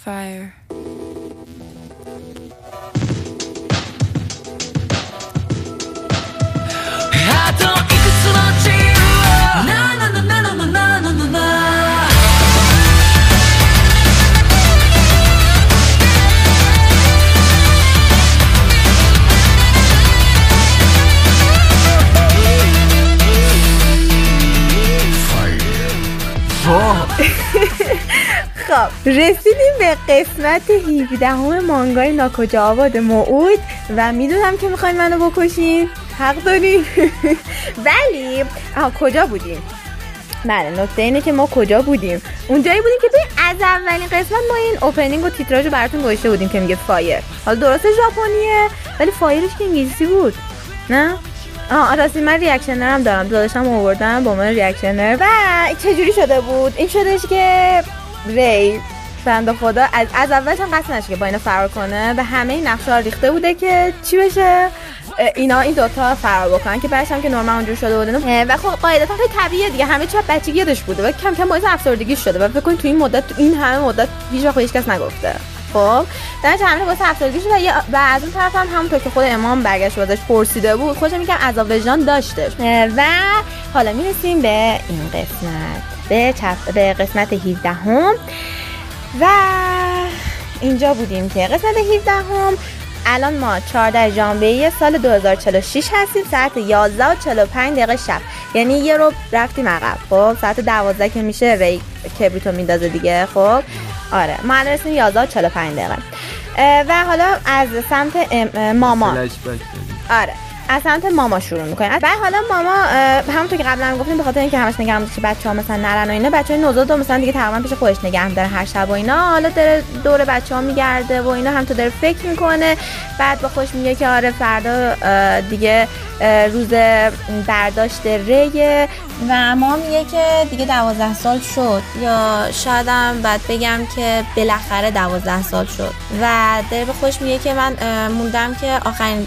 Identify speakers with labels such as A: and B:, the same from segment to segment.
A: fire.
B: خب رسیدیم به قسمت 17 همه مانگای ناکجا آباد موعود و می‌دونم که می‌خواین منو بکشین. حق دارین؟ ولی آها کجا بودیم؟ بله نکته اینه که ما کجا بودیم؟ اونجایی بودیم که توی از اولین قسمت ما این opening و تیتراژ رو براتون گذاشته بودیم که میگه fire. حالا درسته ژاپنیه ولی fire ش که انگلیسی بود. نه؟ آه راستی من reactioner هم دارم. داداشم آوردم با من reactioner و چجوری شده بود؟ این شدهش که ری بنده خدا. از, از اولش هم قصد نشه که با اینا فرار کنه. و همه این نقشه ریخته بوده که چی بشه؟ اینا این دوتا فرار بکنن که بعدش هم که نورمال اونجور شده بودن و خب قاعدتا خیلی طبیعیه دیگه. همه چی بچگی یادش بوده و کم کم باعث افسردگی شده و فکر تو این مدت تو این همه مدت هیچ وقت هیچ کس نگفته. خب در همه باعث افسردگی شده و از اون طرف هم همونطور که خود امام برگشت بازش پرسیده بود خوشم میگم عذاب وجدان داشتش. و حالا می‌رسیم به این قسمت. به, چف... به قسمت 17 هم و اینجا بودیم که قسمت 17 هم الان ما 14 ژانویه سال 2046 هستیم ساعت 11 و 45 دقیقه شب. یعنی یه رو رفتیم عقب. خب ساعت 12 که میشه ری کبریتو میندازه دیگه. خب آره. ما الان رسیم 11 و 45 دقیقه. و حالا از سمت ماما آره. از سمت ماما شروع می‌کنیم. و حالا ماما همونطور که قبلا گفتیم به خاطر اینکه همش نگه که بچه ها مثلا نرن و اینا بچه های نوزاد مثلا دیگه تقریبا پیش خودش نگه داره هر شب و اینا. حالا داره دور بچه ها میگرده و اینا هم تو داره فکر می‌کنه. بعد با خوش میگه که آره فردا دیگه روز برداشت ریه. و ما میگه که دیگه دوازده سال شد. یا شایدم بعد بگم که بالاخره دوازده سال شد. و داره به خوش میگه که من موندم که آخرین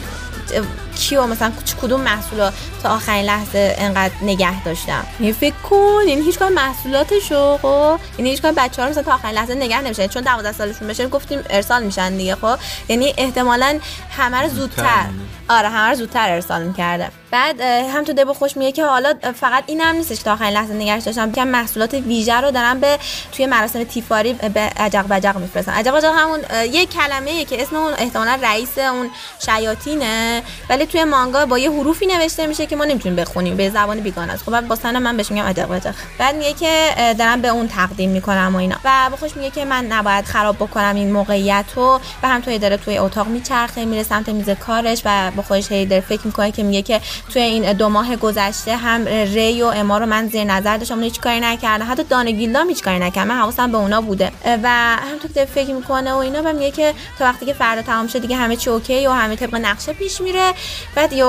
B: کیو مثلا کدوم محصول تا آخرین لحظه انقدر نگه داشتم؟ یعنی فکر کن یعنی هیچ کار محصولاتشو خب؟ یعنی هیچ کار بچه‌ها رو مثلا تا آخرین لحظه نگه نمیشه چون 12 سالشون بشه گفتیم ارسال میشن دیگه خب؟ یعنی احتمالاً همه رو زودتر آره همه زودتر ارسال می‌کرده بعد هم تو دبو خوش میگه که حالا فقط این هم نیستش تا آخرین لحظه نگهش داشتم. که محصولات ویژه رو دارن به توی مراسم تیفاری به عجق بجق میفرستن عجق بجق همون یه کلمه که اسم اون احتمالا رئیس اون شیاطینه ولی توی مانگا با یه حروفی نوشته میشه که ما نمی‌تونیم بخونیم به زبان بیگانه است. خب با من بهش میگم عجق بجق بعد میگه که دارن به اون تقدیم می‌کنم و اینا. و خوش میگه که من نباید خراب بکنم این موقعیت و هم توی داره توی اتاق میچرخه میره سمت میز کارش و با خودش هی داره فکر می‌کنه که میگه که توی این دو ماه گذشته هم ری و اما رو من زیر نظر داشتم هیچ کاری نکردن حتی دانگیلا هیچ کاری نکردن من حواسم به اونا بوده. و همونطور که فکر می‌کنه و اینا و میگه که تا وقتی که فردا تمام شد دیگه همه چی اوکی و همه طبق نقشه پیش میره. بعد یه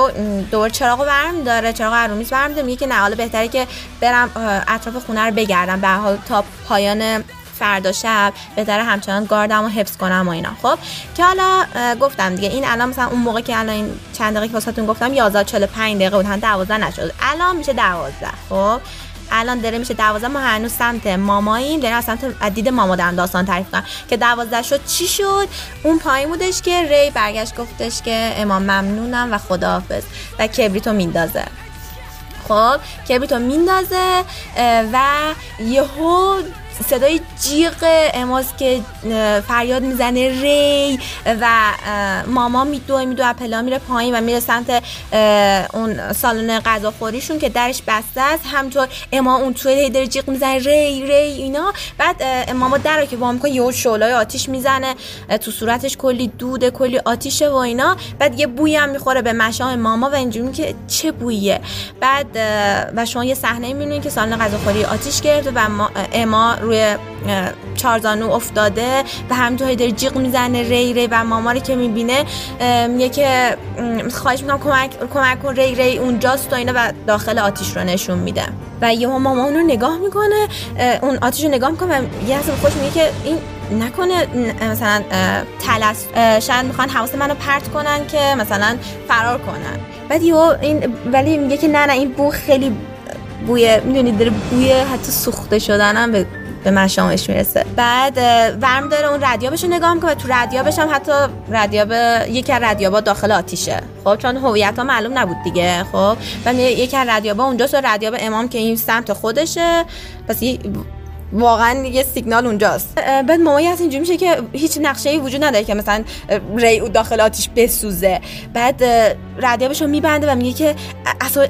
B: دور چراغو برم داره چراغ ارومیز برم میگه که نه حالا بهتره که برم اطراف خونه رو بگردم. به حال تا پایان فردا شب بهتره همچنان گاردم و حفظ کنم و اینا. خب که حالا گفتم دیگه این الان مثلا اون موقع که الان این چند دقیقه واسهتون گفتم 11 45 دقیقه بود هم 12 نشد. الان میشه 12 خب الان داره میشه 12 ما هنوز سمت ماماییم داره سمت دید ماما دارم داستان تعریف کنم که 12 شد چی شد؟ اون پایین بودش که ری برگشت گفتش که امام ممنونم و خداحافظ. و کبریتو میندازه. خب کبریتو میندازه و یهو صدای جیغ اماز که فریاد می‌زنه ری و ماما میدوه میدوه پلا میره پایین و میره سمت اون سالن غذاخوریشون که درش بسته است. همطور اما اون توی داره جیغ می‌زنه ری ری اینا. بعد ماما در رو که با می‌کنه یه شعلای آتیش می‌زنه. تو صورتش کلی دوده کلی آتیشه و اینا. بعد یه بوی هم می‌خوره به مشام ماما و اینجوری که چه بویه. بعد و شما یه صحنه می‌بینید که سالن غذاخوری آتیش گرفته و اما روی چارزانو افتاده و همینطوری داره جیغ می‌زنه ری ری و ماماری که می‌بینه میگه که خواهش می‌کنم کمک کمک کن ری ری اونجاست و اینا و داخل آتیش رو نشون میده. و یه ماما اون رو نگاه می‌کنه اون آتیش رو نگاه می‌کنه و یه خوش میگه که این نکنه مثلا تلس شاید می‌خوان حواس منو پرت کنن که مثلا فرار کنن. بعد یه این ولی میگه که نه نه این بو خیلی بوی می‌دونید داره بوی حتی سوخته شدن هم به به مشامش می‌رسه. بعد ورم داره اون ردیابش رو نگاه می‌کنه. تو ردیابش هم حتی ردیاب یکی از ردیابا داخل آتیشه. خب چون هویت ها معلوم نبود دیگه. خب و یکی از ردیابا اونجاست و ردیاب امام که این سمت خودشه. پس واقعا یه سیگنال اونجاست. بعد مامایی از اینجوری میشه که هیچ نقشه ای وجود نداره که مثلا ری داخل آتیش بسوزه. بعد ردیابش رو میبنده و میگه که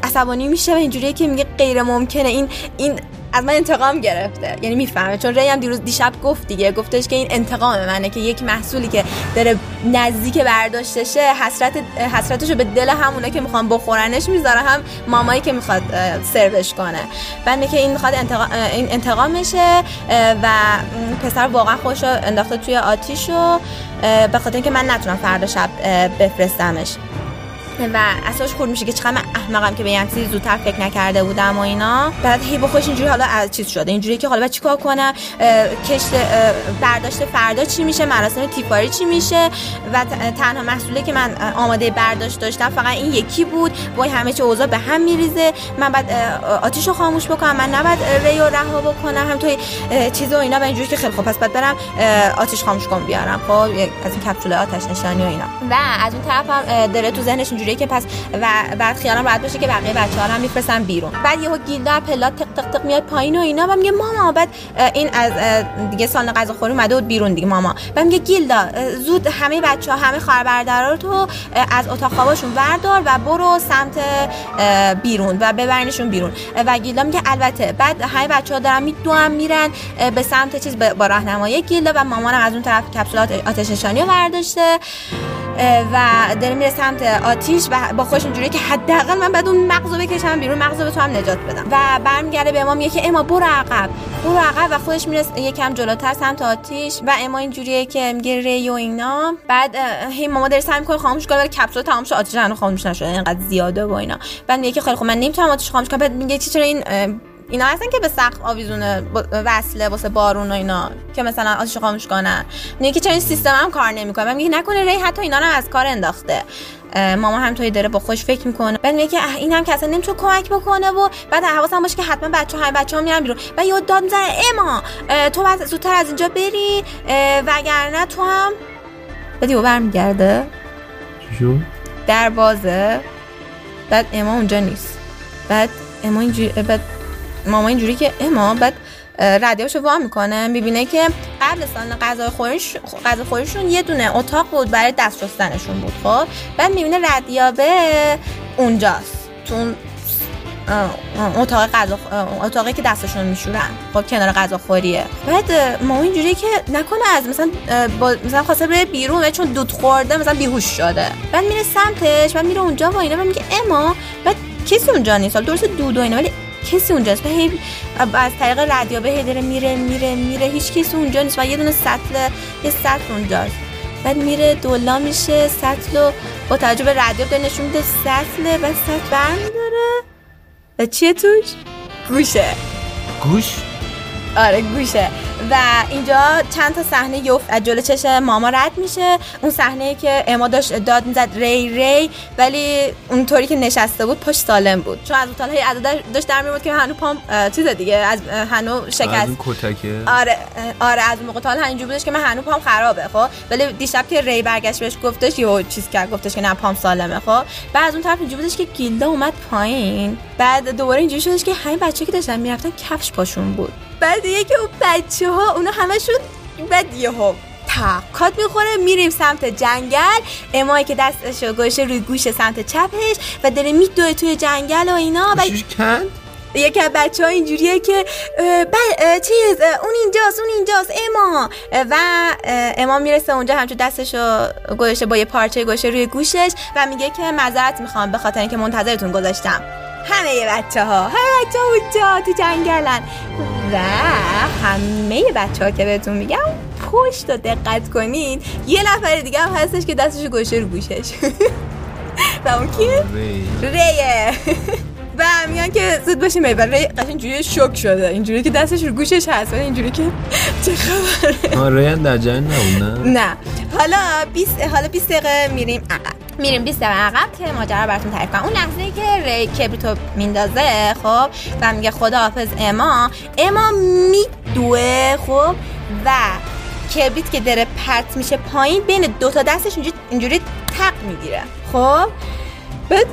B: عصبانی میشه و اینجوریه که میگه غیر ممکنه این این از من انتقام گرفته. یعنی می‌فهمه. چون ری دیروز دیشب گفت دیگه. گفتش که این انتقام منه که یک محصولی که داره نزدیک برداشتشه حسرت حسرتشو به دل همونه که می‌خوان بخورنش می‌ذاره هم مامایی که می‌خواد سروش کنه. بعد که این می‌خواد انتقام این انتقامشه و پسر واقعا خوش انداخته توی آتیشو به خاطر اینکه من نتونم فردا شب بفرستمش. و اساس خورد میشه که چقدر من احمقم که به این چیزی زودتر فکر نکرده بودم و اینا. بعد هی بخوش اینجوری حالا از چیز شده. اینجوری که حالا بعد چیکار کنم؟ کشت برداشت فردا چی میشه؟ مراسم تیپاری چی میشه؟ و تنها محصولی که من آماده برداشت داشتم فقط این یکی بود. وای همه چی اوضاع به هم میریزه. من بعد آتیشو خاموش بکنم. من نباید ریو رها بکنم. هم توی چیز و اینا. و اینجوری که خیلی خوب پس بعد برم آتیش خاموش کنم بیارم. خب از این کپسول آتش نشانی و اینا. و از اون طرف هم داره تو ذهنش اینجوریه که پس و بعد خیالم راحت باشه که بقیه بچه ها هم میفرستن بیرون. بعد یهو گیلدا پلات تق تق تق میاد پایین و اینا و میگه ماما بعد این از دیگه سالن غذاخوری اومده بود بیرون دیگه ماما. و میگه گیلدا زود همه بچه ها همه خواهر تو از اتاق خوابشون وردار و برو سمت بیرون و ببرنشون بیرون. و گیلدا میگه البته بعد همه بچه ها دارن میدوام میرن به سمت چیز با راهنمایی گیلدا و مامانم از اون طرف کپسولات آتش نشانی رو برداشته و داره میره سمت آتیش و با خودش اینجوری که حداقل من بعد اون مغزو بکشم بیرون مغزو تو هم نجات بدم. و برمیگرده به امام میگه که اما برو عقب. برو عقب و خودش میره یکم جلوتر سمت آتیش. و اما اینجوریه که میگه ری و اینا. بعد هی ماما داره سعی می‌کنه خاموش کنه ولی کپسول تمام شد آتیش هنوز خاموش نشده. اینقدر زیاده و اینا. بعد میگه خیلی خب من نمی‌تونم آتیش خاموش کنم. بعد میگه چرا این اینا هستن که به سقف آویزونه وصله واسه بارون و اینا که مثلا آتیش خاموش کنن میگه که چرا این سیستم هم کار نمی‌کنه. میگه نکنه ری حتی اینا رو از کار انداخته. ماما هم توی داره با خوش فکر می‌کنه. بعد میگه که این هم که اصلا نمی‌تونه کمک بکنه و بعد حواسم باشه که حتما بچه های بچه ها میرن بیرون. و یاد داد می‌زنه اما تو باید زودتر از اینجا بری وگرنه تو هم بعد یهو برمیگرده. در بازه بعد اما اونجا نیست. بعد اما اینجوری بعد ماما اینجوری که اما بعد ردیابشو وا می‌کنه می‌بینه که قبل سالن غذا خوریش غذا خوریشون یه دونه اتاق بود برای دست شستنشون بود خب؟ بعد می‌بینه ردیابه اونجاست تو اتاق غذا اتاقی که دستشون میشورن خب؟ کنار غذاخوریه بعد ما اینجوری که نکنه از مثلا با مثلا خواسته بره بیرون چون دود خورده مثلا بیهوش شده. بعد میره سمتش بعد میره اونجا و اینا میگه اما بعد کسی اونجا نیست درست دود و اینا ولی کسی اونجاست و هی از طریق رادیو به داره میره میره میره. هیچ کسی اونجا نیست و یه دونه سطل یه سطل اونجاست. بعد میره دولا میشه سطل و با توجه به رادیو داره نشون میده سطله و سطل برمیداره و چیه توش؟ گوشه.
C: گوش؟
B: آره گوشه. و اینجا چند تا صحنه یفت از جلو چش ماما رد میشه. اون صحنه که اما داشت داد می‌زد ری ری ولی اونطوری که نشسته بود پشت سالم بود. چون از اون هی داشت در میاد که هنو پام چیز دیگه از هنو شکست. آره آره از اون موقع. تا همینجوری بودش که من هنو پام خرابه خب؟ ولی دیشب که ری برگشت بهش گفتش یه چیز کرد گفتش که نه پام سالمه خب؟ بعد از اون طرف اینجوری بودش که گیلدا اومد پایین. بعد دوباره اینجوری شدش که همین بچه که داشتن می‌رفتن کفش پاشون بود. بعد یکی اون بچه ها اونا همشون بعد یهو کات می‌خوره. میریم سمت جنگل. امایی که دستش گوشه روی گوش سمت چپش و داره میدوه توی جنگل و اینا.
C: و کند؟
B: یکی از بچه ها اینجوریه که چیز اون اینجاست اون اینجاست اما. و اما می‌رسه اونجا همچون دستشو گذاشته با یه پارچه گوشه روی گوشش و میگه که معذرت می‌خوام به خاطر اینکه منتظرتون گذاشتم. همه بچه ها همه بچه ها اونجا تو جنگلن. و همه بچه ها که بهتون میگم پشت رو دقت کنید یه نفر دیگه هم هستش که دستشو گوشه رو گوشش. و اون کیه؟ ریه. و میان که زود باشیم ببر ری قشنگ جوری شوک شده. اینجوری که دستش رو گوشش هست. و اینجوری که چه خبره.
C: آره در جنگ نه؟
B: نه. حالا 20 حالا 20 دقیقه میریم. عقب میریم 20 دقیقه عقب که ماجرا براتون تعریف کنم. اون لحظه که ری کبریتو میندازه خب و میگه خدا حافظ اما اما میدوه خب و کبریت که داره پرت میشه پایین بین دو تا دستش اینجوری, تق می‌گیره. خب بعد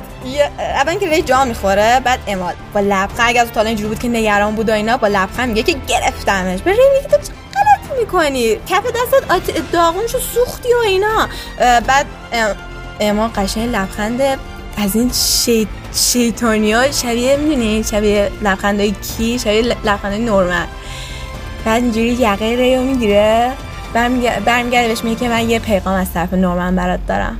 B: اول که ری جا می‌خوره بعد اماد با لبخند اگه از تا اینجوری بود که نگران بود و اینا با لبخند میگه که گرفتمش. به ری میگه تو چه غلطی می‌کنی؟ کف دستت آت... داغون شو سوختی و اینا. بعد اما قشنگ لبخند از این شی... ها شبیه می‌دونی؟ شبیه لبخند های کی؟ شبیه لبخند های نورمن بعد اینجوری یقه ریو می‌گیره. برمیگرده بهش میگه که من یه پیغام از طرف نورمن برات دارم.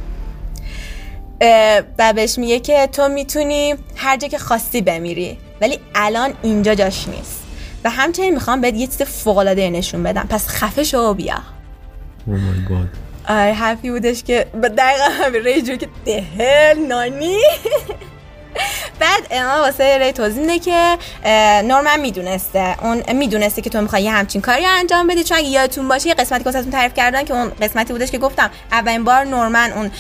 B: و بهش میگه که تو می‌تونی هر جا که خواستی بمیری ولی الان اینجا جاش نیست. و همچنین می‌خوام بهت یه چیز فوقلاده نشون بدم. پس خفه شو بیا. آره حرفی بودش که دقیقا همین ریجو که دهل نانی. بعد اما واسه ری توضیح میده که نورمن می‌دونسته. اون می‌دونسته که تو می‌خوای همچین کاری انجام بدی. چون اگه یادتون باشه یه قسمتی که تعریف کردن که اون قسمتی بودش که گفتم اولین بار نورمن اون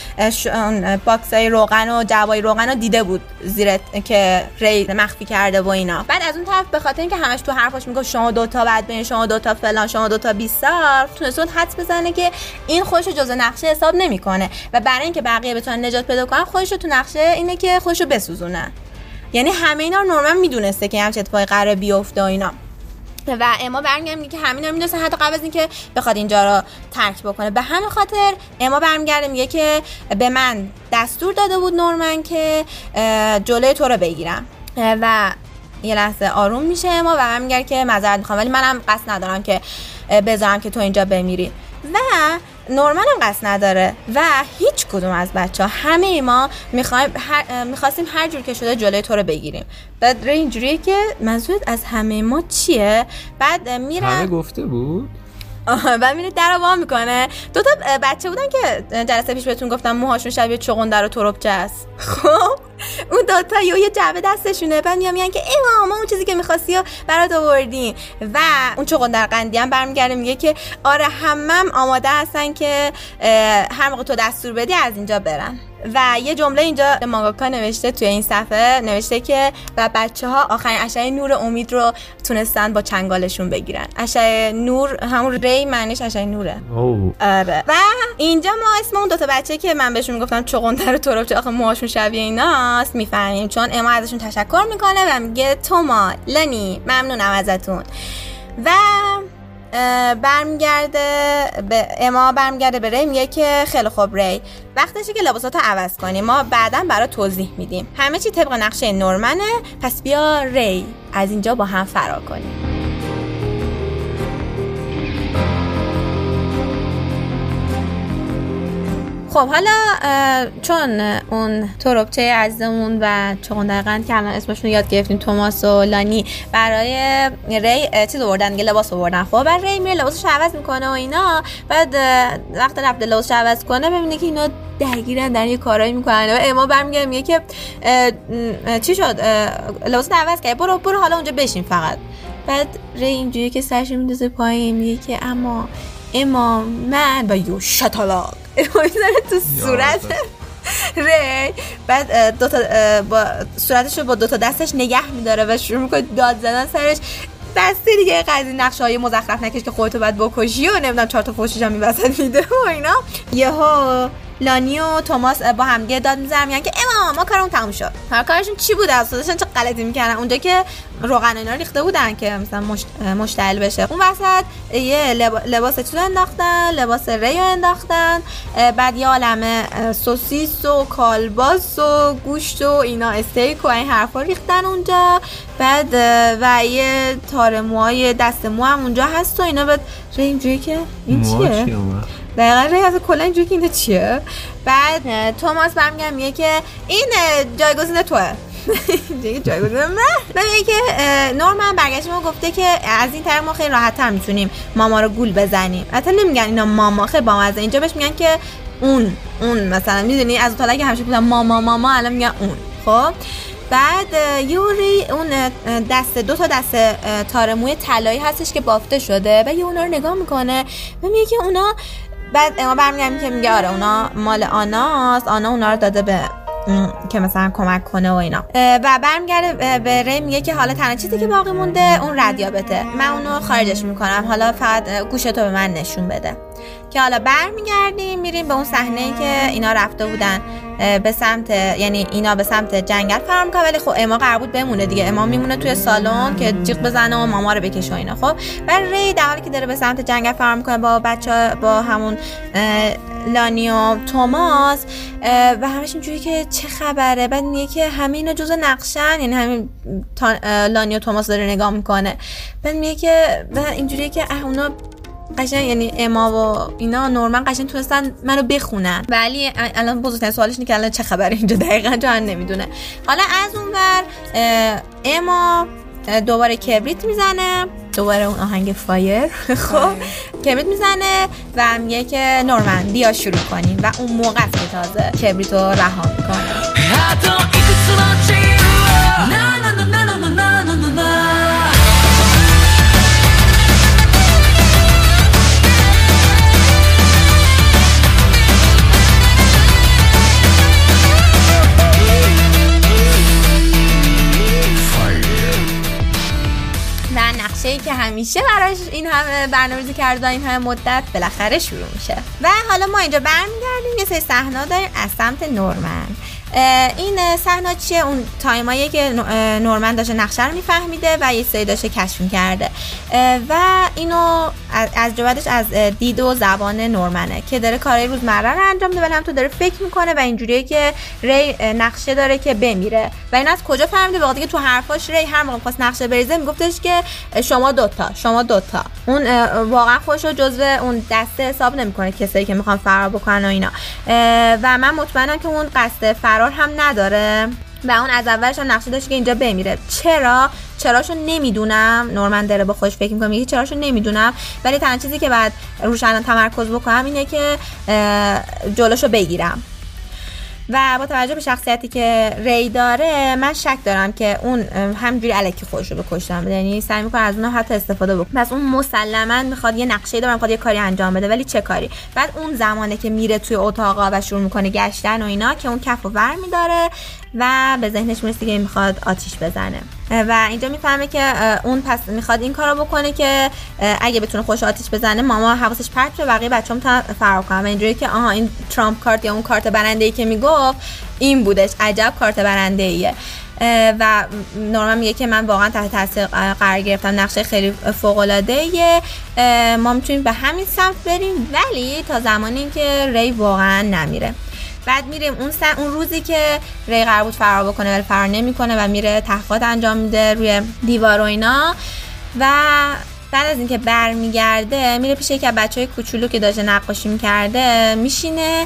B: اون باکس روغن و جوای روغن رو دیده بود زیر که ری مخفی کرده و اینا. بعد از اون طرف به خاطر اینکه همش تو حرفاش میگه شما دوتا بعد بین شما دوتا فلان شما دوتا 20 سال تونست اون حدس بزنه که این خودشو جزء نقشه حساب نمی‌کنه. و برای اینکه بقیه بتونن نجات پیدا کنن خودشو تو نقشه اینه که خودشو بسوزونه یعنی همه اینا نورمن می‌دونسته که همچه اتفاقی قرار بیفته و اینا. و اما برمیگرده که همین رو می‌دونسته حتی قبل از اینکه بخواد اینجا رو ترک بکنه. به همین خاطر اما برمیگرده میگه که به من دستور داده بود نورمن که جلوی تو رو بگیرم. و یه لحظه آروم میشه اما و که معذرت می‌خوام ولی منم قصد ندارم که بذارم که تو اینجا بمیری. و نورمن هم قصد نداره و هیچ کدوم از بچه ها همه ما می‌خوایم هر می‌خواستیم هر جور که شده جلوی تو رو بگیریم. بعد اینجوریه که منظورت از همه ما چیه؟ بعد میرن
C: همه گفته بود.
B: و میره در وا می‌کنه. دو تا بچه بودن که جلسه پیش بهتون گفتم موهاشون شبیه چغندر و تربچه است. خب؟ اون دوتا یه جعبه دستشونه. بعد میان میگن که ای ما اون چیزی که می‌خواستی و برات آوردیم. و اون چغندر قندی هم برمیگرده میگه که آره همم آماده هستن که هر موقع تو دستور بدی از اینجا برن. و یه جمله اینجا مانگاکا نوشته توی این صفحه نوشته که و بچه ها آخرین اشعه نور امید رو تونستن با چنگالشون بگیرن. اشعه نور همون ری معنیش اشعه نوره. آره. و اینجا ما اسم اون دوتا بچه که من بهشون گفتم چغندر و چه آخه موهاشون شبیه ایناست می‌فهمیم. چون اما ازشون تشکر می‌کنه و میگه توما لنی ممنونم ازتون. و برمیگرده به اما برمیگرده به ری میگه که خیلی خوب ری. وقتشه که لباساتو عوض کنیم ما بعدا برای توضیح میدیم. همه چی طبق نقشه نورمنه. پس بیا ری از اینجا با هم فرار کنیم. خب حالا چون اون تروبچه عزیزمون و چون قند که الان اسمشون یاد گرفتیم توماس و لانی برای ری چیز آوردن لباس آوردن. خب بعد ری میره لباسش عوض می‌کنه و اینا. بعد وقت رفته لباسش عوض کنه ببینه که اینا درگیرن در یه کارایی می‌کنن. و اما برمیگه میگه که چی شد؟ لباس عوض کرد. برو برو حالا اونجا بشین فقط. بعد ری اینجوری که سرش میندازه پایین میگه که اما اما من با یو شتالاک می‌ذاره تو صورت ری بعد دو تا با صورتش رو با دو تا دستش نگه میداره و شروع می‌کنه داد زدن سرش. دسته دیگه قضیه نقشه های مزخرف نکش که خودتو باید بکشی و نمی‌دونم چهار تا فوشش هم میوسط میده و اینا. یهو لانی و توماس با هم داد می‌زنن میگن که اما ما کارمون تموم شد. هر کارشون چی بود؟ اصلا چه غلطی می‌کردن؟ اونجا که روغن اینا ریخته بودن که مثلا مشت... مشتعل بشه. اون وسط یه لباس چیزو انداختن؟ لباس ریو انداختن. بعد یه عالمه سوسیس و کالباس و گوشت و اینا استیک و این حرفا ریختن اونجا. بعد و یه تار موهای دست مو هم اونجا هست و اینا. بعد ری اینجوری که؟ این چیه؟ دقیقا از کلا اینجوری که اینه چیه؟ بعد توماس برمیگم میگه که این جایگزین توه. جایگزین من؟ میگه که نورمن برگشت ما گفته که از این طرف ما خیلی راحت تر می‌تونیم ماما رو گول بزنیم. حتی نمیگن اینا ماما خیلی با از اینجا بهش میگن که اون اون مثلا می‌دونی؟ از اون که همیشه گفتم ماما ماما الان میگن اون. خب؟ بعد یوری اون دست دو تا دست تار موی طلایی هستش که بافته شده. و یه اونا رو نگاه می‌کنه. و میگه که اونا بعد ما برمیگردیم که میگه آره اونا مال آناست. آنا اونا رو داده به که مثلا کمک کنه و اینا. و برمیگرده به ری میگه که حالا تنها چیزی که باقی مونده اون ردیابته. من اونو خارجش می‌کنم. حالا فقط گوشتو به من نشون بده. که حالا برمیگردیم میریم به اون صحنه ای که اینا رفته بودن به سمت یعنی اینا به سمت جنگل فرم که ولی خب اما قرار بود بمونه دیگه. اما میمونه توی سالن که جیغ بزنه و ماما رو بکشه و اینا خب. و ری در حالی که داره به سمت جنگل فرم کنه با بچه با همون لانی و توماس و همش اینجوری که چه خبره. بعد میگه که همه اینا جزء نقشن یعنی همین لانی و توماس داره نگاه می‌کنه. بعد میگه که اینجوری که اونا قشنگ یعنی اما و اینا نورمن قشنگ تونستن منو بخونن. ولی الان بزرگترین سوالش اینه که الان چه خبره اینجا؟ دقیقا جان نمی‌دونه. حالا از اون ور اما دوباره کبریت می‌زنه. دوباره اون آهنگ فایر. خب. کبریت می‌زنه و میگه که نورمن بیا شروع کنیم. و اون موقع که تازه کبریت رو رها می‌کنه. ای که همیشه براش این همه برنامه‌ریزی کرده این همه مدت بالاخره شروع میشه. و حالا ما اینجا برمیگردیم یه سری صحنه داریم از سمت نورمن این صحنه چیه؟ اون تایمایی که نورمن داشته نقشه رو میفهمیده و یه سری داشته کشف کرده. و اینو از جوابش از دید و زبان نورمنه که داره کارهای روزمره رو انجام میده ولی هم تو داره فکر می‌کنه و اینجوریه که ری نقشه داره که بمیره. و این از کجا فهمیده؟ وقتی که تو حرفاش ری هر موقع خواست نقشه بریزه میگفتش که شما دوتا شما دوتا. اون واقعا خوش رو جزو اون دسته حساب نمی‌کنه کسایی که می‌خوان فرار بکنن و اینا. و من مطمئنم که اون قصد فرار هم نداره. و اون از اولش هم نقشه داشت که اینجا بمیره. چرا؟ چراشو نمی‌دونم. نورمن داره با خوش فکر می‌کنم میگه چراشو نمی‌دونم. ولی تنها چیزی که بعد روش تمرکز بکنم اینه که جلوشو بگیرم. و با توجه به شخصیتی که ری داره من شک دارم که اون همجوری علکی خودش رو بکشتم یعنی سعی می‌کنه از اون حتی استفاده بکنه. پس اون مسلما می‌خواد یه نقشه داره می‌خواد یه کاری انجام بده ولی چه کاری؟ بعد اون زمانه که میره توی اتاقا و شروع می‌کنه گشتن و اینا که اون کف و ور میداره و به ذهنش می‌رسه که می‌خواد آتیش بزنه. و اینجا می‌فهمه که اون پس می‌خواد این کارو بکنه که اگه بتونه خوش آتیش بزنه ماما حواسش پرت بشه بقیه بچه‌ها تا فرار کنن. اینجوری که آها این ترامپ کارت یا اون کارت برنده ای که می‌گفت این بودش. عجب کارت برنده ایه و نورما میگه که من واقعا تحت تاثیر قرار گرفتم. نقشه خیلی فوق العاده ما می‌تونیم به همین سمت بریم ولی تا زمانی که ری واقعا نمیره. بعد میریم اون سن اون روزی که ری قرار بود فرار بکنه ولی فرار نمی‌کنه و میره تحقیقات انجام میده روی دیوار و اینا. و بعد از اینکه برمیگرده میره پیش یک بچه های کوچولو که داشته نقاشی می‌کرده میشینه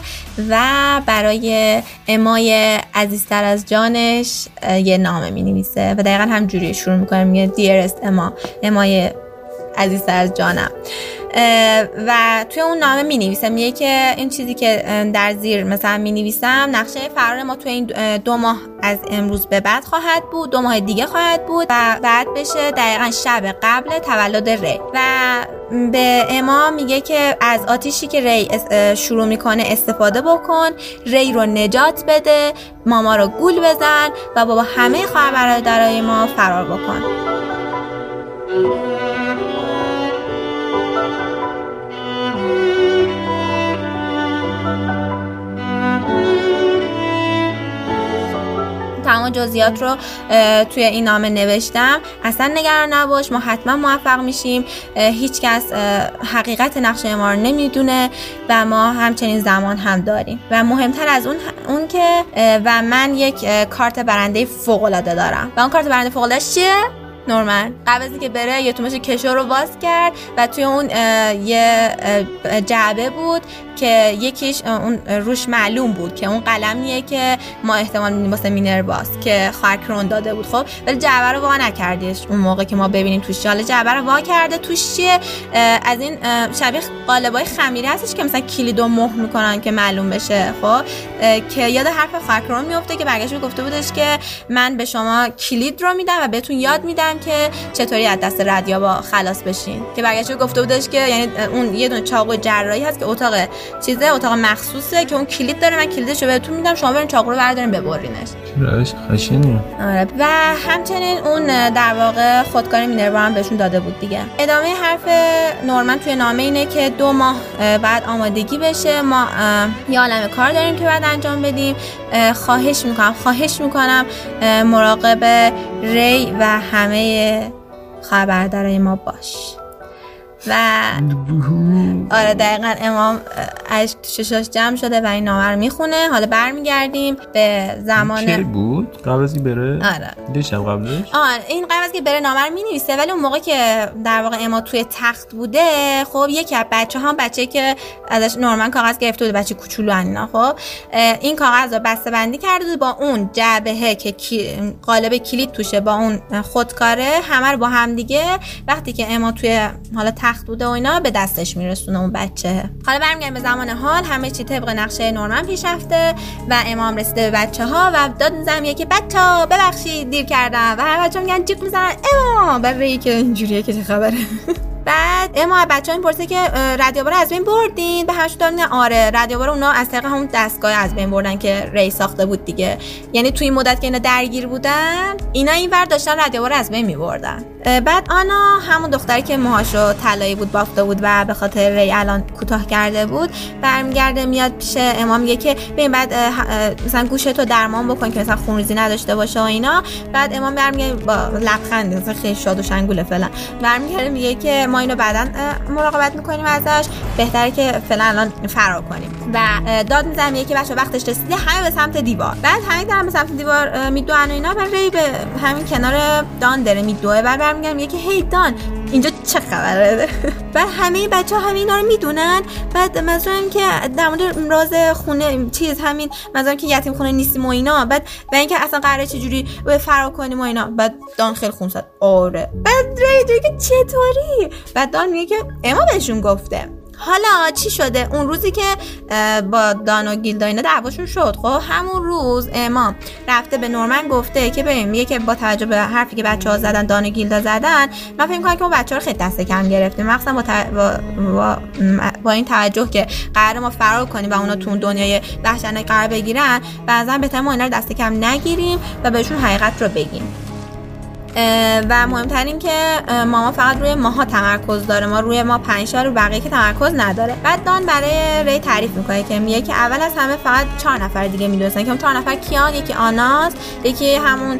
B: و برای امای عزیزتر از جانش یه نامه می‌نویسه و دقیقا هم جوری شروع می‌کنه میگه دیرست اما امای عزیزتر از جانم. و توی اون نامه می نویسم میگه که این چیزی که در زیر مثلا می نویسم نقشه فرار ما توی این دو ماه از امروز به بعد خواهد بود دو ماه دیگه خواهد بود و بعد بشه دقیقا شب قبل تولد ری. و به اما میگه که از آتیشی که ری شروع می‌کنه استفاده بکن ری رو نجات بده ماما رو گول بزن و بابا همه خواهر برادرای ما فرار بکن. تمام جزئیات رو توی این نامه نوشتم. اصلا نگران نباش ما حتما موفق میشیم. هیچکس حقیقت نقشه ما رو نمی‌دونه و ما همچنین زمان هم داریم. و مهمتر از اون اون که و من یک کارت برنده فوق العاده دارم. و اون کارت برنده فوق العاده چیه؟ نورمن قبل از که بره یه تومش کشو رو باز کرد و توی اون یه جعبه بود. که یکیش اون روش معلوم بود که اون قلمیه که ما احتمال میدیم واسه مینر باز که خارکرون داده بود. خب ولی جعبه رو وا نکردیش اون موقع که ما ببینیم توش حالا جعبه رو وا کرده توش چیه؟ از این شبیه قالبای خمیری هستش که مثلا کلیدو مهر می‌کنن که معلوم بشه. خب که یاد حرف خاکرون میفته که برگشت گفته بودش که من به شما کلید رو میدم و بهتون یاد میدم که چطوری از دست ردیابا خلاص بشین. که برگشت گفته بودش که یعنی اون یه دونه چاقو جراحی هست که اتاق چیزه اتاق مخصوصه که اون کلید داره من کلیدش رو بهتون میدم شما برین چاقو رو بردارین ببرینش.
C: روش خشنی.
B: آره و همچنین اون در واقع خودکار مینروا هم بهشون داده بود دیگه. ادامه حرف نورمن توی نامه اینه که دو ماه بعد آمادگی بشه. ما یه عالم کار داریم که بعد انجام بدیم. خواهش می‌کنم خواهش می‌کنم مراقب ری و همه خبردارای ما باش. و آره دقیقا امام اشک ششاش جمع شده و این نامه رو می‌خونه. حالا برمیگردیم به زمان
C: کی بود؟ قبل از بره؟
B: آره.
C: دیشب قبلش؟
B: آره این قبل از که بره نامه رو می‌نویسه ولی اون موقع که در واقع اما توی تخت بوده خب یکی از بچه ها بچه که ازش نورمن کاغذ گرفته بود بچه کوچولو اینا خب این کاغذ رو بسته بندی کرده با اون جعبه که قالب کلید توشه با اون خودکاره همه رو با هم دیگه. وقتی که اما توی حالا تخت بوده و اینا به دستش میرسونه اون بچه. حالا برمیگردیم به زمان حال همه چی طبق نقشه نورمن پیش رفته و امام رسیده به بچه ها و داد می‌زنم که بچه ها ببخشید دیر کردم. و هر بچه میگن جیغ می‌زنن. امام! برای که اینجوریه که چه خبره. بعد اما بچه این پرسه که رادیو رو از بین بردین؟ به همش آره رادیو رو اونا از طریق همون دستگاه از بین بردن که ری ساخته بود دیگه. یعنی توی مدت که اینا درگیر بودن اینا این ور داشتن رادیو رو از بین میبردن. بعد آنا همون دختری که موهاشو طلایی بود بافته بود و به خاطر ری الان کوتاه کرده بود برمیگرده میاد پیش امام میگه که ببین بعد مثلا گوشتو درمان بکن که مثلا خونریزی نداشته باشه و اینا. بعد امام برمیگرده با لبخند مثلا خیلی شاد و شنگوله فعلا. برمیگرده میگه که ما اینو بعدا مراقبت می‌کنیم ازش. بهتره که فعلا الان فرار کنیم. و داد می‌زنم که بچه وقتش رسیده همه به سمت دیوار. بعد همه دارن به سمت دیوار میدوئن و اینا و ری به همین کنار دان داره میدوه بعد برمیگرده میگه که هی دان اینجا چه خبره؟ بعد همه بچه ها همه اینا رو می‌دونن. بعد مثلا که در مورد راز خونه چیز همین مثلا که یتیم خونه نیستیم و اینا. بعد و اینکه اصلا قراره چجوری فرار کنیم و اینا. بعد دان خیلی خون زد آره. بعد ری که چطوری؟ بعد دان میگه که اما بهشون گفته. حالا چی شده؟ اون روزی که با دان و گیلدا اینا دعواشون شد. خب همون روز امام رفته به نورمن گفته که ببین میگه که با توجه به حرفی که بچه ها زدن دان و گیلدا زدن من فکر کنم که اون بچه ها رو خیلی دست کم گرفتیم. مخصوصا با, با... با... این توجه که قرار ما فرار کنیم و اونا تو دنیای وحشتناک قرار بگیرن بعضا بهتر ما اینا رو دست کم نگیریم و بهشون حقیقت رو بگیم. و مهمتر این که ماما فقط روی ماها تمرکز داره. ما روی ما پنج رو بقیه که تمرکز نداره. بعد دان برای ری تعریف می‌کنه که میگه که اول از همه فقط چهار نفر دیگه می‌دونستن که اون چهار نفر کیان؟ یکی آناس یکی همون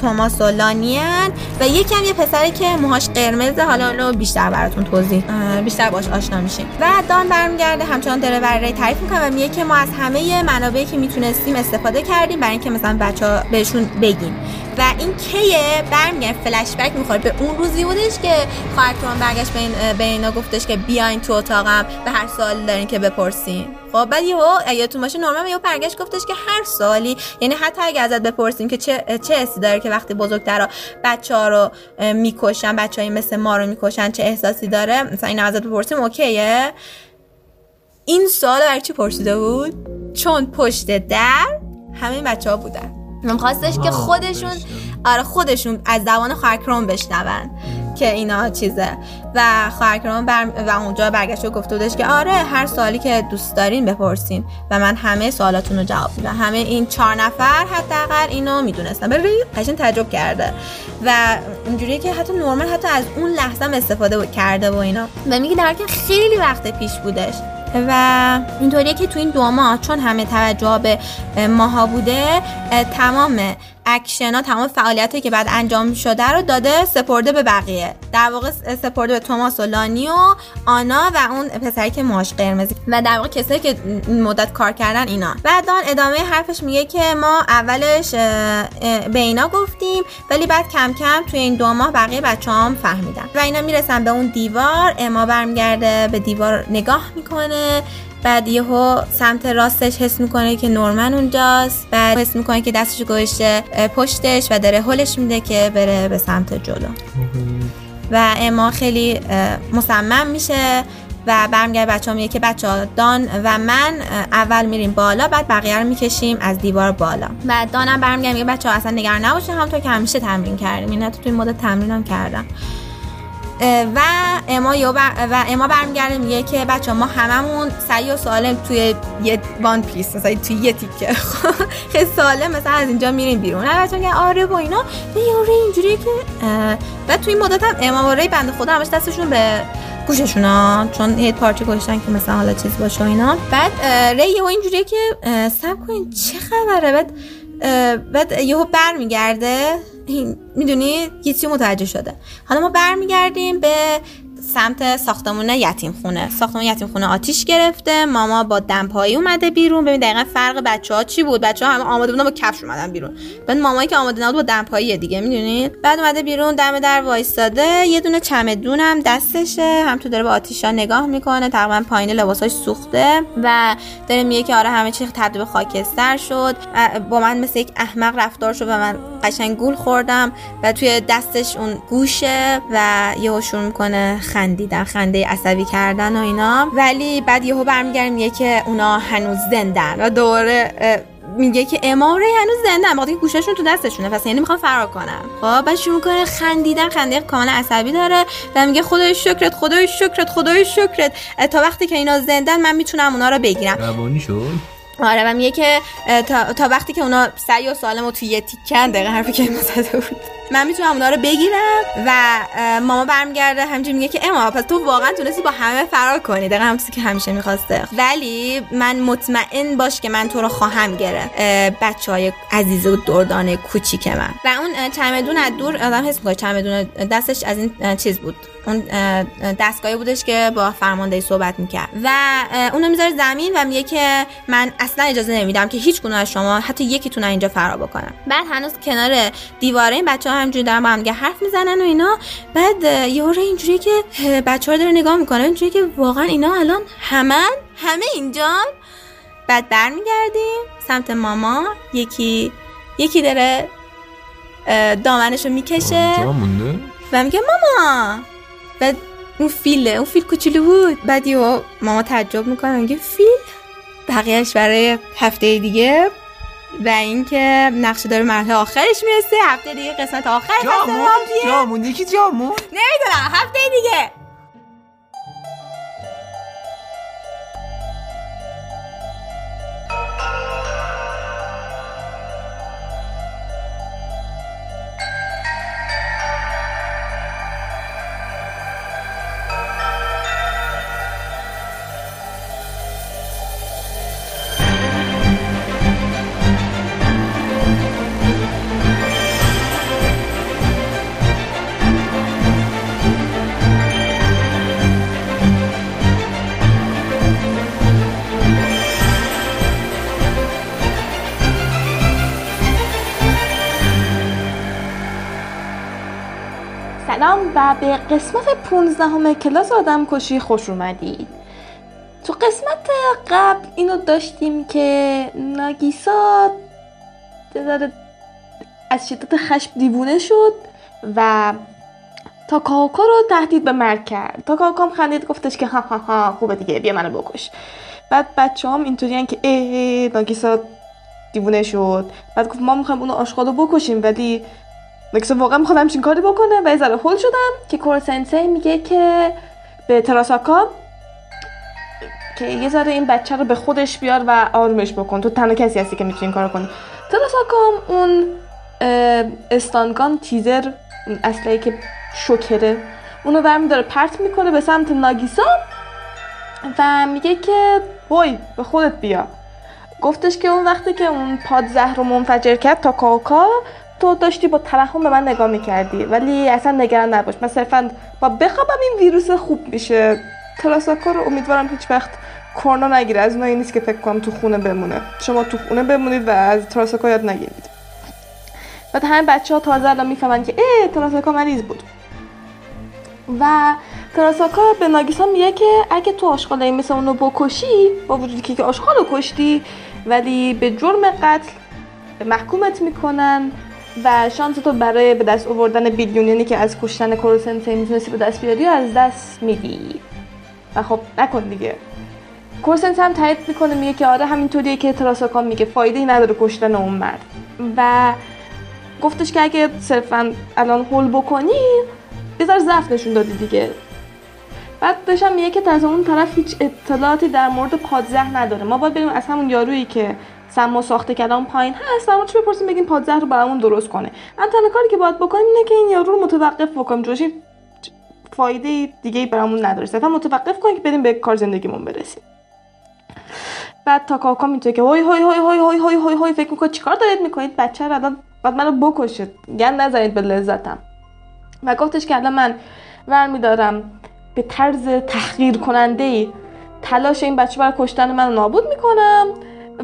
B: توماس و لانیان و یکی هم یه پسری که موهاش قرمزه حالا اونو بیشتر براتون توضیح بیشتر باش آشنا میشیم. و دان برمیگرده همچنان داره برای ری تعریف می‌کنه و میگه که ما از همه منابعی که می‌تونستیم استفاده کردیم برای اینکه مثلا بچه بهشون بگیم. و این کیه؟ برمیگرد فلش بک می‌خوره به اون روزی بودش که خواهرتون برگشت به, این به اینا گفتش که بیاین تو اتاقم به هر سوالی دارین که بپرسین. خب بعد یهو یادتون باشه نورمن یهو برگشت گفتش که هر سالی یعنی حتی اگه ازت بپرسیم که چه چه حسی داره که وقتی بزرگترا بچه ها رو می‌کشن بچه مثل ما رو می‌کشن چه احساسی داره؟ مثلا این ازت بپرسیم اوکیه. این سوال برای چی پرسیده بود؟ چون پشت در همه بچه ها بودن. خواستش که خودشون آره خودشون از زبان خواهرکرون بشنون که اینا چیزه. و خواهرکرون بر... و اونجا برگشت و گفته بودش که آره هر سوالی که دوست دارین بپرسین. و من همه سوالاتون رو جواب میدم. همه این چهار نفر حداقل اینو می‌دونستن. ببین قشنگ تعجب کرده. و اینجوریه که حتی نورمال حتی از اون لحظه هم استفاده کرده و اینا. و میگه در خیلی وقت پیش بودش. و اینطوریه که تو این دو ماه چون همه توجه به ماها بوده تمام اکشن ها تمام فعالیتی که بعد انجام شده رو داده سپرده به بقیه. در واقع سپرده به توماس و لانی و آنا و اون پسری که موهاش قرمزه و در واقع کسایی که مدت کار کردن اینا. بعدان ادامه حرفش میگه که ما اولش به اینا گفتیم ولی بعد کم کم توی این دو ماه بقیه بچه‌ها هم فهمیدن. و اینا می‌رسن به اون دیوار اما برمیگرده به دیوار نگاه می‌کنه. بعد یهو سمت راستش حس می‌کنه که نورمن اونجاست. بعد حس می‌کنه که دستش گوشته پشتش و داره هلش میده که بره به سمت جلو. و اما خیلی مصمم میشه و برمیگرده بچه ها میگه که بچه ها دان و من اول میریم بالا بعد بقیه رو می‌کشیم از دیوار بالا. و دانم برمیگرده میگه بچه ها اصلا نگران نباشین همونطور که همیشه تمرین کردیم. این تو توی مدت تمرین هم کردم. و اما و اما برمیگرده میگه که بچه ما هممون سعی و سالم توی یه وان پیس مثلا توی یه تیکه. خیلی سالم مثلا از اینجا میریم بیرون. البته میگه آره با اینا. یه اینجوریه که و توی این مدت هم اما و ری بنده خدا همش دستشون به گوششون ها. چون یه پارچه گوشتن که مثلا حالا چیز باشه اینا. بعد ری و اینجوریه که سب کنین چه خبره؟ بعد بعد یهو برمیگرده. می‌دونی یه چیزی متوجه شده. حالا ما برمیگردیم به سمت ساختمون یتیم خونه. ساختمون یتیم خونه آتیش گرفته. ماما با دمپایی اومده بیرون. ببین دقیقا فرق بچه ها چی بود؟ بچه ها همه آماده بودن با کفش اومدن بیرون. بعد مامایی که آماده نبود با دمپایی دیگه می‌دونید بعد اومده بیرون دم در وایستاده. یه دونه چمدون هم دستشه. هم تو داره به آتیشا نگاه می‌کنه. تقریبا پایین لباساش سوخته و داره میگه که آره همه چی تبدیل به خاکستر شد. با من مثل یک احمق رفتار شد و من قشنگ گول خوردم و توی دستش اون گوشه و یهو شروع می‌کنه خندیدن خنده عصبی کردن و اینا. ولی بعد یهو برمیگردیم میگه که اونا هنوز زندن و دوره میگه که اماره هنوز زنده وقتی گوششون تو دستشونه. پس یعنی می‌خوان فرار کنن خب بعد شروع می‌کنه خندیدن خنده کاملا عصبی داره و میگه خدای شکرت خدای شکرت خدای شکرت. تا وقتی که اینا زندن من می‌تونم اونا رو بگیرم.
A: روانی
B: آره و میگه که تا, تا وقتی که اونا سعی و سالم و توی یه تیکن دقیقه حرفی که زده بود. من می‌تونم اونا رو بگیرم و ماما برمیگرده همینجوری میگه که اما پس تو واقعا تونستی با همه فرار کنی. دقیقا هم که همیشه می‌خواسته. ولی من مطمئن باش که من تو رو خواهم گرفت. بچه های عزیز و دردانه کوچیک من. و اون چمدون از دور آدم حس می‌کنه چمدون دستش از این چیز بود. اون دستگاهی بودش که با فرمانده صحبت می‌کرد. و اونو می‌ذاره زمین و میگه که من اصلا اجازه نمیدم که هیچ از شما حتی یکیتون اینجا فرار بکنم بعد هنوز کنار دیواره این بچه ها همینجوری دارن با هم حرف می‌زنن و اینا. بعد یه اینجوری که بچه ها داره نگاه می‌کنه. اینجوری که واقعا اینا الان همه همه اینجا. بعد برمیگردیم سمت ماما. یکی یکی داره دامنشو می‌کشه. و میگه ماما! بعد اون فیله اون فیل کوچولو بود. بعد یه ماما تعجب می‌کنه میگه فیل؟ بقیهش برای هفته دیگه. و اینکه نقشه داره مرحله آخرش می‌رسه. هفته دیگه قسمت آخر
A: جامون؟ جامون؟ یکی جامون؟
B: نمی‌دونم. هفته دیگه.
D: به قسمت 15 همه کلاس آدم کشی خوش اومدید تو قسمت قبل اینو داشتیم که ناگیسا از شدت خشم دیوونه شد و تا کاکا رو تهدید به مرگ کرد. تا کاکا هم خندید گفتش که ها ها ها خوبه دیگه بیا منو بکش. بعد بچه هم اینطوری که اه ناگیسا دیوونه شد. بعد گفت ما می‌خوایم اونو آشغالو بکشیم ولی نکسا واقعا می‌خواد همچین کاری بکنه و یه ذره شدم که کور سنسی میگه که به تراساکا که یه ذره این بچه رو به خودش بیار و آرومش بکن. تو تنها کسی هستی که می‌تونی این کارو کنی. تراساکا اون استانگان تیزر اصلی که شکره اونو برمی داره پرت می‌کنه به سمت ناگیسا و میگه که وای به خودت بیا. گفتش که اون وقتی که اون پاد زهر رو منفجر کرد تا کاکا تو داشتی با ترحم به من نگاه می‌کردی ولی اصلا نگران نباش. من صرفا با بخوابم این ویروس خوب میشه. تراساکا رو امیدوارم هیچ وقت کرونا نگیره. از اونایی نیست که فکر کنم تو خونه بمونه. شما تو خونه بمونید و از تراساکا یاد نگیرید. بعد همه بچه ها تازه الان می‌فهمن که ای تراساکا مریض بود. و تراساکا به ناگیسا میگه که اگه تو آشغالایی مثل اونو بکشی با وجودی که آشغال رو کشتی ولی به جرم قتل محکومت می‌کنن. و شانس تو برای به دست آوردن بیلیونینی که از کشتن کروسنسی می‌تونستی به دست بیاری از دست میدی. و خب نکن دیگه. کورسنت هم تایید می‌کنه میگه که آره همینطوریه که تراساکا میگه فایده ای نداره کشتن اون مرد. و گفتش که اگه صرفا الان هول بکنی بذار ضعف نشون دادی دیگه. بعد داشتم میگه که از اون طرف هیچ اطلاعاتی در مورد پادزهر نداره. ما باید بریم از همون یارویی که سما ساخته کلام پایین هست. اما چی بپرسیم بگیم پادزهر رو برامون درست کنه. من تنها کاری که باید بکنیم اینه که این یارو رو متوقف بکنیم جوشی فایده دیگه برامون نداره. صرفا متوقف کنیم که بریم به کار زندگیمون برسیم. بعد تا کاکا می‌تونه که هوی هوی هوی هوی هوی هوی هوی هوی فکر می‌کنه چیکار دارید می‌کنید؟ بچه رو الان بعد منو بکشید. گند نزنید به لذتم. و گفتش که الان من ور میدارم به طرز تحقیر کننده ای تلاش این بچه برای کشتن من نابود می‌کنم.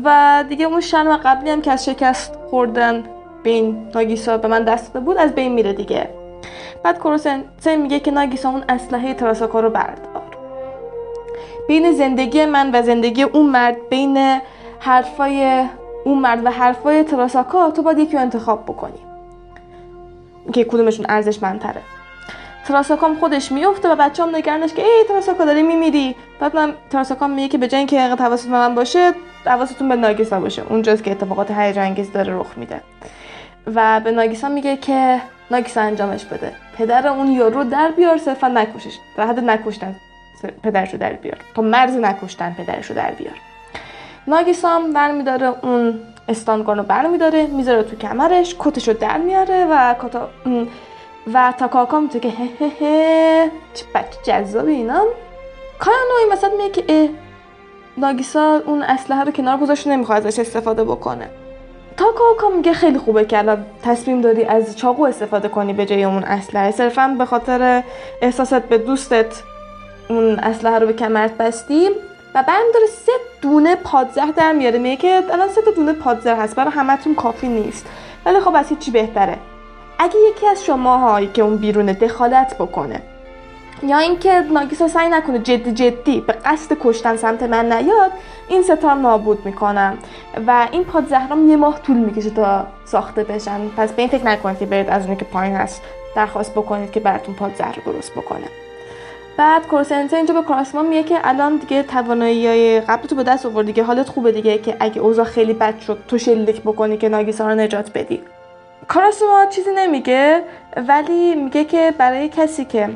D: و دیگه اون شرم قبلی هم که از شکست خوردن به این ناگیسا به من دست داده بود از بین میره دیگه. بعد کروسن میگه که ناگیسا اون اسلحه تراساکا رو بردار. بین زندگی من و زندگی اون مرد بین حرفای اون مرد و حرفای تراساکا تو باید یکی رو انتخاب بکنی. که کدومشون ارزش منتره تراساکام خودش میفته و بچه هم نگرنش که ای تراساکا داری میمیری؟ بعد من تراساکام میگه که به جای اینکه حواست من باشه حواستون به ناگیسا باشه. اونجاست که اتفاقات هیجان انگیز داره رخ میده. و به ناگیسا میگه که ناگیسا انجامش بده. پدر اون یارو در بیار صرفا نکشش. در حد نکشتن پدرشو در بیار. تا مرز نکشتن پدرشو در بیار. ناگیسا هم برمیداره اون استانگان رو برمیداره می‌ذاره تو کمرش کتشو در میاره و کتا و تا کاکا می‌تونه که هه هه هه چه بچه جذابی اینا. کایانو این وسط میگه که ناگیسا اون اسلحه رو کنار گذاشت نمی‌خواد ازش استفاده بکنه. تا کاکا میگه خیلی خوبه که الان تصمیم داری از چاقو استفاده کنی به جای اون اسلحه. صرفا به خاطر احساست به دوستت اون اسلحه رو به کمرت بستی و بعد داره سه دونه پادزهر در میاره. میگه که الان سه دونه پادزهر هست برای همتون کافی نیست. ولی خب از چی بهتره. اگه یکی از شماهایی که اون بیرونه دخالت بکنه یا اینکه ناگیسا سعی نکنه جدی جدی به قصد کشتن سمت من نیاد این ستا نابود می‌کنم و این پادزهرام یه ماه طول می‌کشه تا ساخته بشن. پس به این فکر نکنید که برید از اونی که پایین هست. درخواست بکنید که براتون پادزهر رو درست بکنه. بعد کورسنسه اینجا به کاراسما میگه که الان دیگه توانایی قبل تو به دست آورد دیگه حالت خوبه دیگه که اگه اوضاع خیلی بد شد تو شلیک بکنی که ناگیسا رو نجات بدی. کاراسما چیزی نمیگه ولی میگه که برای کسی که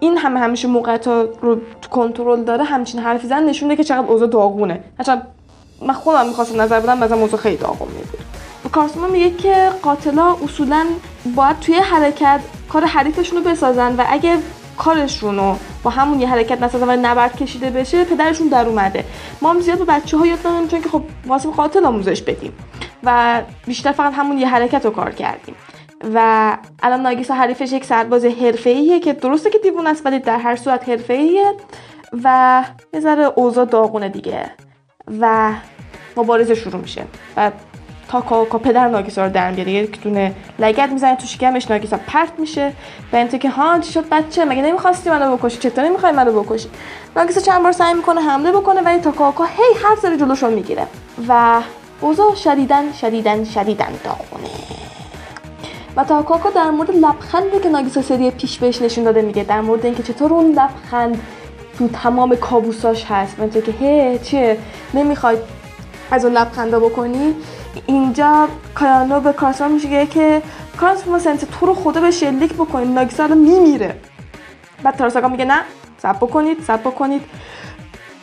D: این همه همیشه موقعیت رو کنترل داره همچین حرفی زن نشونه که چقدر اوضاع داغونه. هرچند من خودم می‌خواستم نظر بدم مثلا موضوع خیلی داغون میبود. کارسما میگه که قاتلا اصولا باید توی حرکت کار حریفشون رو بسازن و اگه کارشون رو با همون یه حرکت نسازن و نبرد کشیده بشه پدرشون در اومده. ما هم زیاد به بچه ها یاد چون که خب واسه قاتل آموزش بدیم. و بیشتر فقط همون یه حرکت رو کار کردیم. و الان ناگیسا حریفش یک سرباز حرفه‌ایه که درسته که دیوون است ولی در هر صورت حرفه‌ایه و یه ذره اوضاع داغونه دیگه و مبارزه شروع میشه. و تا کا پدر ناگیسا رو در میاره یک دونه لگت می‌زنه تو شکمش ناگیسا پرت میشه و اینطور که ها چی شد بچه مگه نمی‌خواستی منو بکشی؟ چطور نمی‌خوای منو بکشی؟ ناگیسا چند بار سعی می‌کنه حمله بکنه ولی تا کاکا هی هر سری جلوشو می‌گیره و اوضاع شدیدن شدیدن شدیدن داغونه. و تا کاکا در مورد لبخندی که ناگیسا سری پیش بهش نشون داده میگه در مورد اینکه چطور اون لبخند تو تمام کابوساش هست. من که هه چیه نمی‌خوای از اون لبخندا بکنی. اینجا کایانو به کارسما میشه که کارسما سنس تو رو خدا به شلیک بکنید ناگیسا الان میمیره. بعد تاراساکا میگه نه سب بکنید سب بکنید.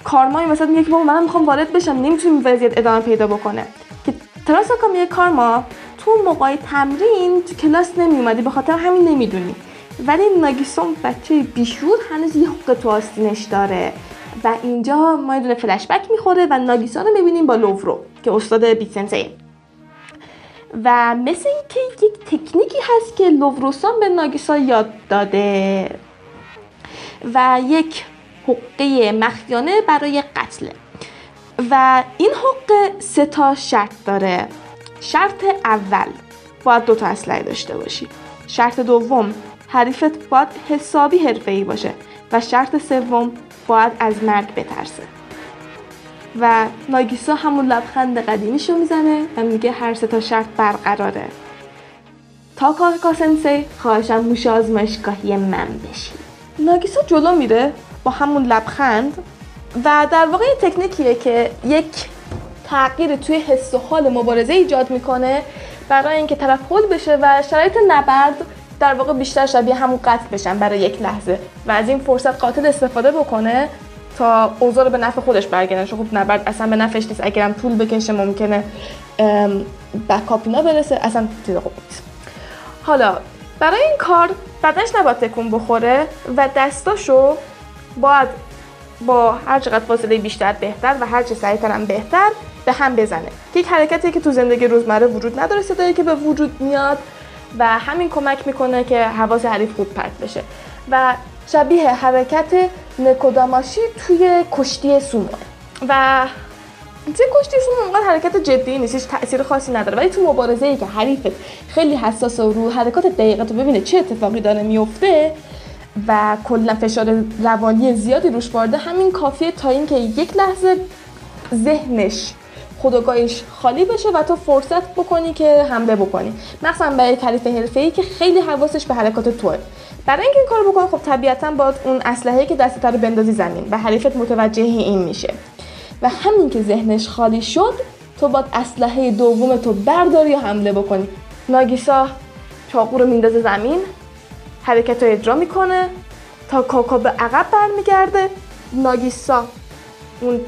D: کارما این وسط میگه که بابا منم می‌خوام وارد بشم نمی‌تونیم وضعیت ادامه پیدا بکنه. که تراساکا میگه کارما تو موقع تمرین تو کلاس نمیومدی به خاطر همین نمی‌دونی. ولی ناگیسون بچه بیشور هنوز یه حقوق تو آستینش داره و اینجا ما یه دونه فلشبک می‌خوره و ناگیسا رو می‌بینیم با لوورو که استاد بیتسنسه و مثل اینکه یک تکنیکی هست که لووروسان به ناگیسا یاد داده و یک حقه مخیانه برای قتله و این حقه سه تا شرط داره. شرط اول باید دو تا اسلحه داشته باشی. شرط دوم حریفت باید حسابی حرفه‌ای باشه و شرط سوم باید از مرگ بترسه. و ناگیسا همون لبخند قدیمیشو می‌زنه و میگه هر سه تا شرط برقراره. تا کاکا سنسی خواهشم موش آزمایشگاهی من بشی. ناگیسا جلو میره با همون لبخند و در واقع یه تکنیکیه که یک تغییر توی حس و حال مبارزه ایجاد می‌کنه برای اینکه طرف هول بشه و شرایط نبرد در واقع بیشتر شبیه همون قتل بشن برای یک لحظه و از این فرصت قاتل استفاده بکنه تا اوضاع رو به نفع خودش برگردن. خب نبرد اصلا به نفعش نیست. اگرم طول بکشه ممکنه بکاپینا برسه. اصلا چیز خوب نیست. حالا برای این کار بدنش نباید تکون بخوره و دستاشو باید با هر چقدر فاصله بیشتر بهتر و هر چه سریعتر بهتر به هم بزنه. که یک حرکتی که تو زندگی روزمره وجود نداره صدایی که به وجود میاد و همین کمک می‌کنه که حواس حریف خوب پرت بشه. و شبیه حرکت نکوداماشی توی کشتی سومو. و توی کشتی سومو اونقدر حرکت جدی نیست هیچ تاثیر خاصی نداره. ولی تو مبارزه ای که حریفت خیلی حساس و رو حرکات دقیقه تو ببینه چه اتفاقی داره میفته و کلا فشار روانی زیادی روش وارده. همین کافیه تا اینکه یک لحظه ذهنش خداگاهش خالی بشه و تو فرصت بکنی که حمله بکنی. مثلا برای حریف حرفه‌ای که خیلی حواسش به حرکات توه. برای اینکه این کارو بکنی خب طبیعتا باید اون اسلحه که دستت رو بندازی زمین و حریفت متوجه این میشه. و همین که ذهنش خالی شد تو باید اسلحه دوم تو برداری و حمله بکنی. ناگیسا چاقو رو میندازه زمین. حرکت رو اجرا می‌کنه تا کاکا به عقب برمیگرده. ناگیسا اون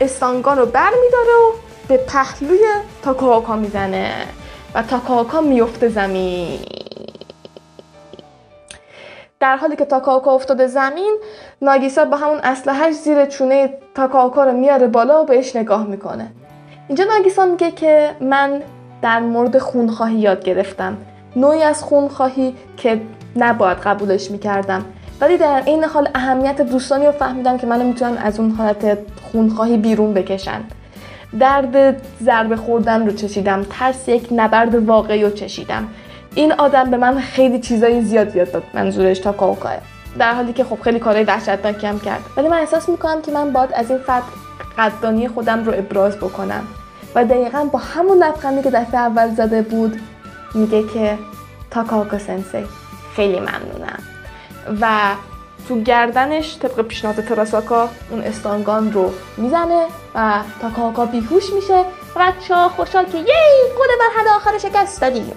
D: استانگان رو بر میداره و به پهلوی تاکاکا می‌زنه و تاکاکا میفته زمین. در حالی که تاکاکا افتاده زمین ناگیسا با همون اسلحهش زیر چونه تاکاکا رو میاره بالا و بهش نگاه می‌کنه. اینجا ناگیسا میگه که من در مورد خونخواهی یاد گرفتم. نوعی از خونخواهی که نباید قبولش می‌کردم. ولی در این حال اهمیت دوستانی رو فهمیدم که منو می‌تونن از اون حالت خونخواهی بیرون بکشن. درد ضربه خوردن رو چشیدم ترس یک نبرد واقعی رو چشیدم. این آدم به من خیلی چیزای زیاد یاد داد منظورش تا کاوکاه در حالی که خب خیلی کارهای وحشتناکی هم کرد. ولی من احساس می‌کنم که من باید از این فرد قدردانی خودم رو ابراز بکنم. و دقیقا با همون لبخندی که دفعه اول زده بود میگه که تاکاکا سنسی. خیلی ممنونم. و تو گردنش طبق پیشنهاد تراساکا اون استانگان رو می‌زنه و تاکاکا بیهوش میشه. و بچه ها خوشحال که یی گل مرحله آخر شکست دادیم.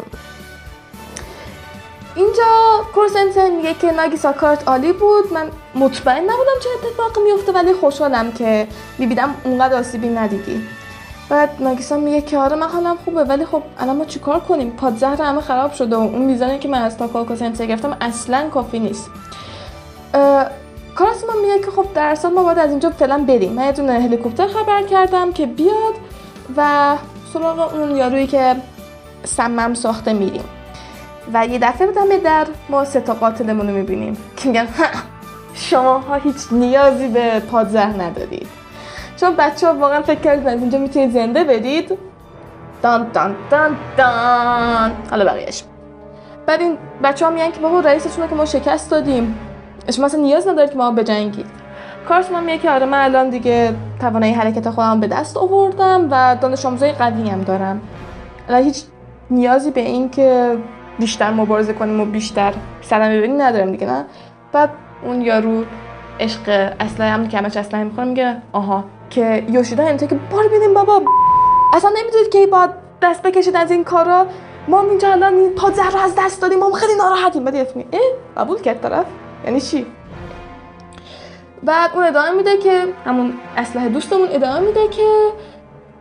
D: اینجا کورسنسن میگه که ناگیسا کارت عالی بود. من مطمئن نبودم چه اتفاقی میفته ولی خوشحالم که می‌بینم اونقدر آسیبی ندیدی. بعد ناگیسا میگه که آره من حالم خوبه؟ ولی خب الان ما چیکار کنیم؟ پادزهر همه خراب شده و اون میزانی که من از تاکاکا سنسه گرفتم اصلا کافی نیست. کاراسما میگه که خب در اصل ما باید از اینجا فعلا بریم. من یه دونه هلیکوپتر خبر کردم که بیاد و سراغ اون یارویی که سمم ساخته میریم. و یه دفعه دمه در ما سه تا قاتلمون رو می‌بینیم. که میگن شما ها هیچ نیازی به پادزهر ندارید. چون بچه ها واقعا فکر از اینجا می‌تونید زنده بدید دان دان دان دان. حالا بقیهش بعد این بچه ها میگن که بابا رئیستون که ما شکست دادیم. شما اصلا نیاز ندارید که ما بجنگید کارش من میگه که آره من الان دیگه توانایی حرکت خودم به دست آوردم و دانش آموزای قوی هم دارم. الان هیچ نیازی به این که بیشتر مبارزه کنیم و بیشتر صدمه ببینیم ندارم دیگه نه؟ بعد اون یارو عشق اصلا هم که همش اصلا می‌خوام میگه آها. که یوشیدا اینطور که بار ببینیم بابا. اصلا نمی‌دونید که باید دست بکشید از این کارا. ما اینجا الان این پادزر رو از دست دادیم ما خیلی ناراحتیم. بعد اه قبول کرد طرف؟ یعنی چی؟ بعد اون ادامه میده که همون اسلحه دوستمون ادامه میده که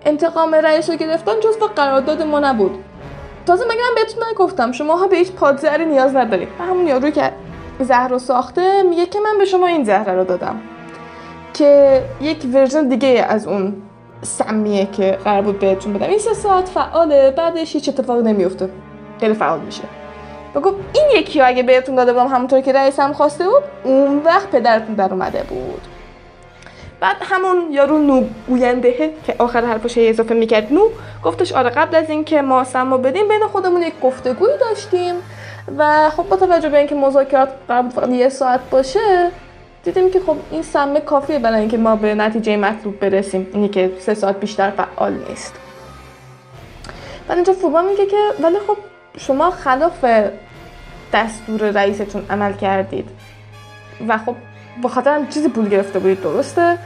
D: انتقام رئیس رو گرفتن جز قرارداد ما نبود. تازه مگه من بهتون نگفتم شما ها به هیچ پادزری نیاز ندارید. همون یارو که زهر رو ساخته میگه که من به شما این زهر رو دادم. که یک ورژن دیگه از اون سمیه که قرار بود بهتون بدم. این سه ساعت فعاله بعدش هیچ اتفاقی نمیفته. خیلی فعال میشه. و گفت این یکی اگه بهتون داده بودم همونطور که رئیس هم خواسته بود اون وقت پدرتون در اومده بود. بعد همون یارو نو گوینده که آخر حرفش اضافه می‌کرد. نو گفتش آره قبل از اینکه ما سمو بدیم بین خودمون یک گفتگویی داشتیم. و خب با توجه به اینکه مذاکرات فقط یه ساعت باشه دیدیم که خب این سمه کافیه برای اینکه ما به نتیجه مطلوب برسیم. اینی که سه ساعت بیشتر فعال نیست. بعد اینجا فوبا میگه که ولی خب شما خلاف دستور رئیستون عمل کردید. و خب با خاطر هم چیزی پول گرفته بودید درسته؟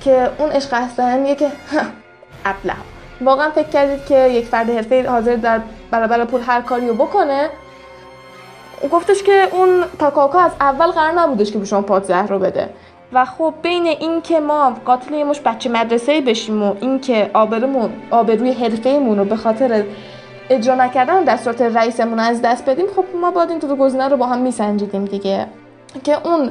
D: که اون عشق اصلا میگه که ابله. واقعا فکر کردید که یک فرد حرفه حاضر در برابر پول هر کاری رو بکنه گفتش که اون تاکاکا از اول قرار نبودش که به شما پادزهر رو بده. و خب بین این که ما قاتل یه مش بچه مدرسه بشیم و این که آبرومون آبروی حرفه‌مون رو به خاطر اجرا نکردن دستورات رئیسمون از دست بدیم خب ما باید این دو گزینه رو با هم میسنجیدیم دیگه. که اون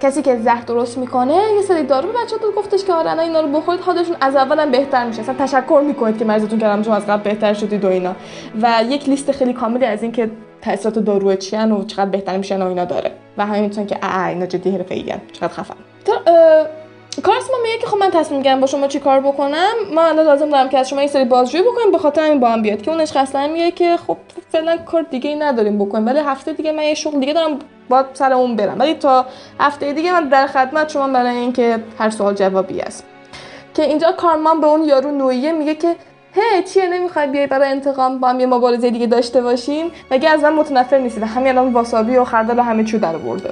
D: کسی که زهر درست می‌کنه یه سری دارو به بچه‌ها گفتش که آره اینا رو بخورید حالشون از اولم بهتر میشه. اصلا تشکر می‌کنید که مریضتون کردم شما از قبل بهتر شدید و اینا. و یک لیست خیلی کاملی از اینکه تاثیرات دارو چیان و چقدر بهتر میشن و اینا داره. و همین که اه اینا جدی حرفه ایگن چقدر خفن. کارس ما میگه که خب من تصمیم می‌گیرم با شما چی کار بکنم. ما الان لازم دارم که از شما یه سری بازجویی بکنیم. به خاطر همین با هم بیاد. که اونش اصلا میگه که خب فعلا کار دیگه ای نداریم بکنیم. ولی هفته دیگه من یه شغل دیگه دارم باید سر اون برم. ولی تا هفته دیگه من در خدمت شما برای اینکه هر سوال جوابی است. که اینجا کارمان به اون یارو نویه میگه که هی چیه نمی‌خوای بیای برای انتقام؟ با هم یه مبارزه دیگه داشته باشیم؟ مگه از من متنفر نیستی و همین الان واسابی و خردل و همه چی در برده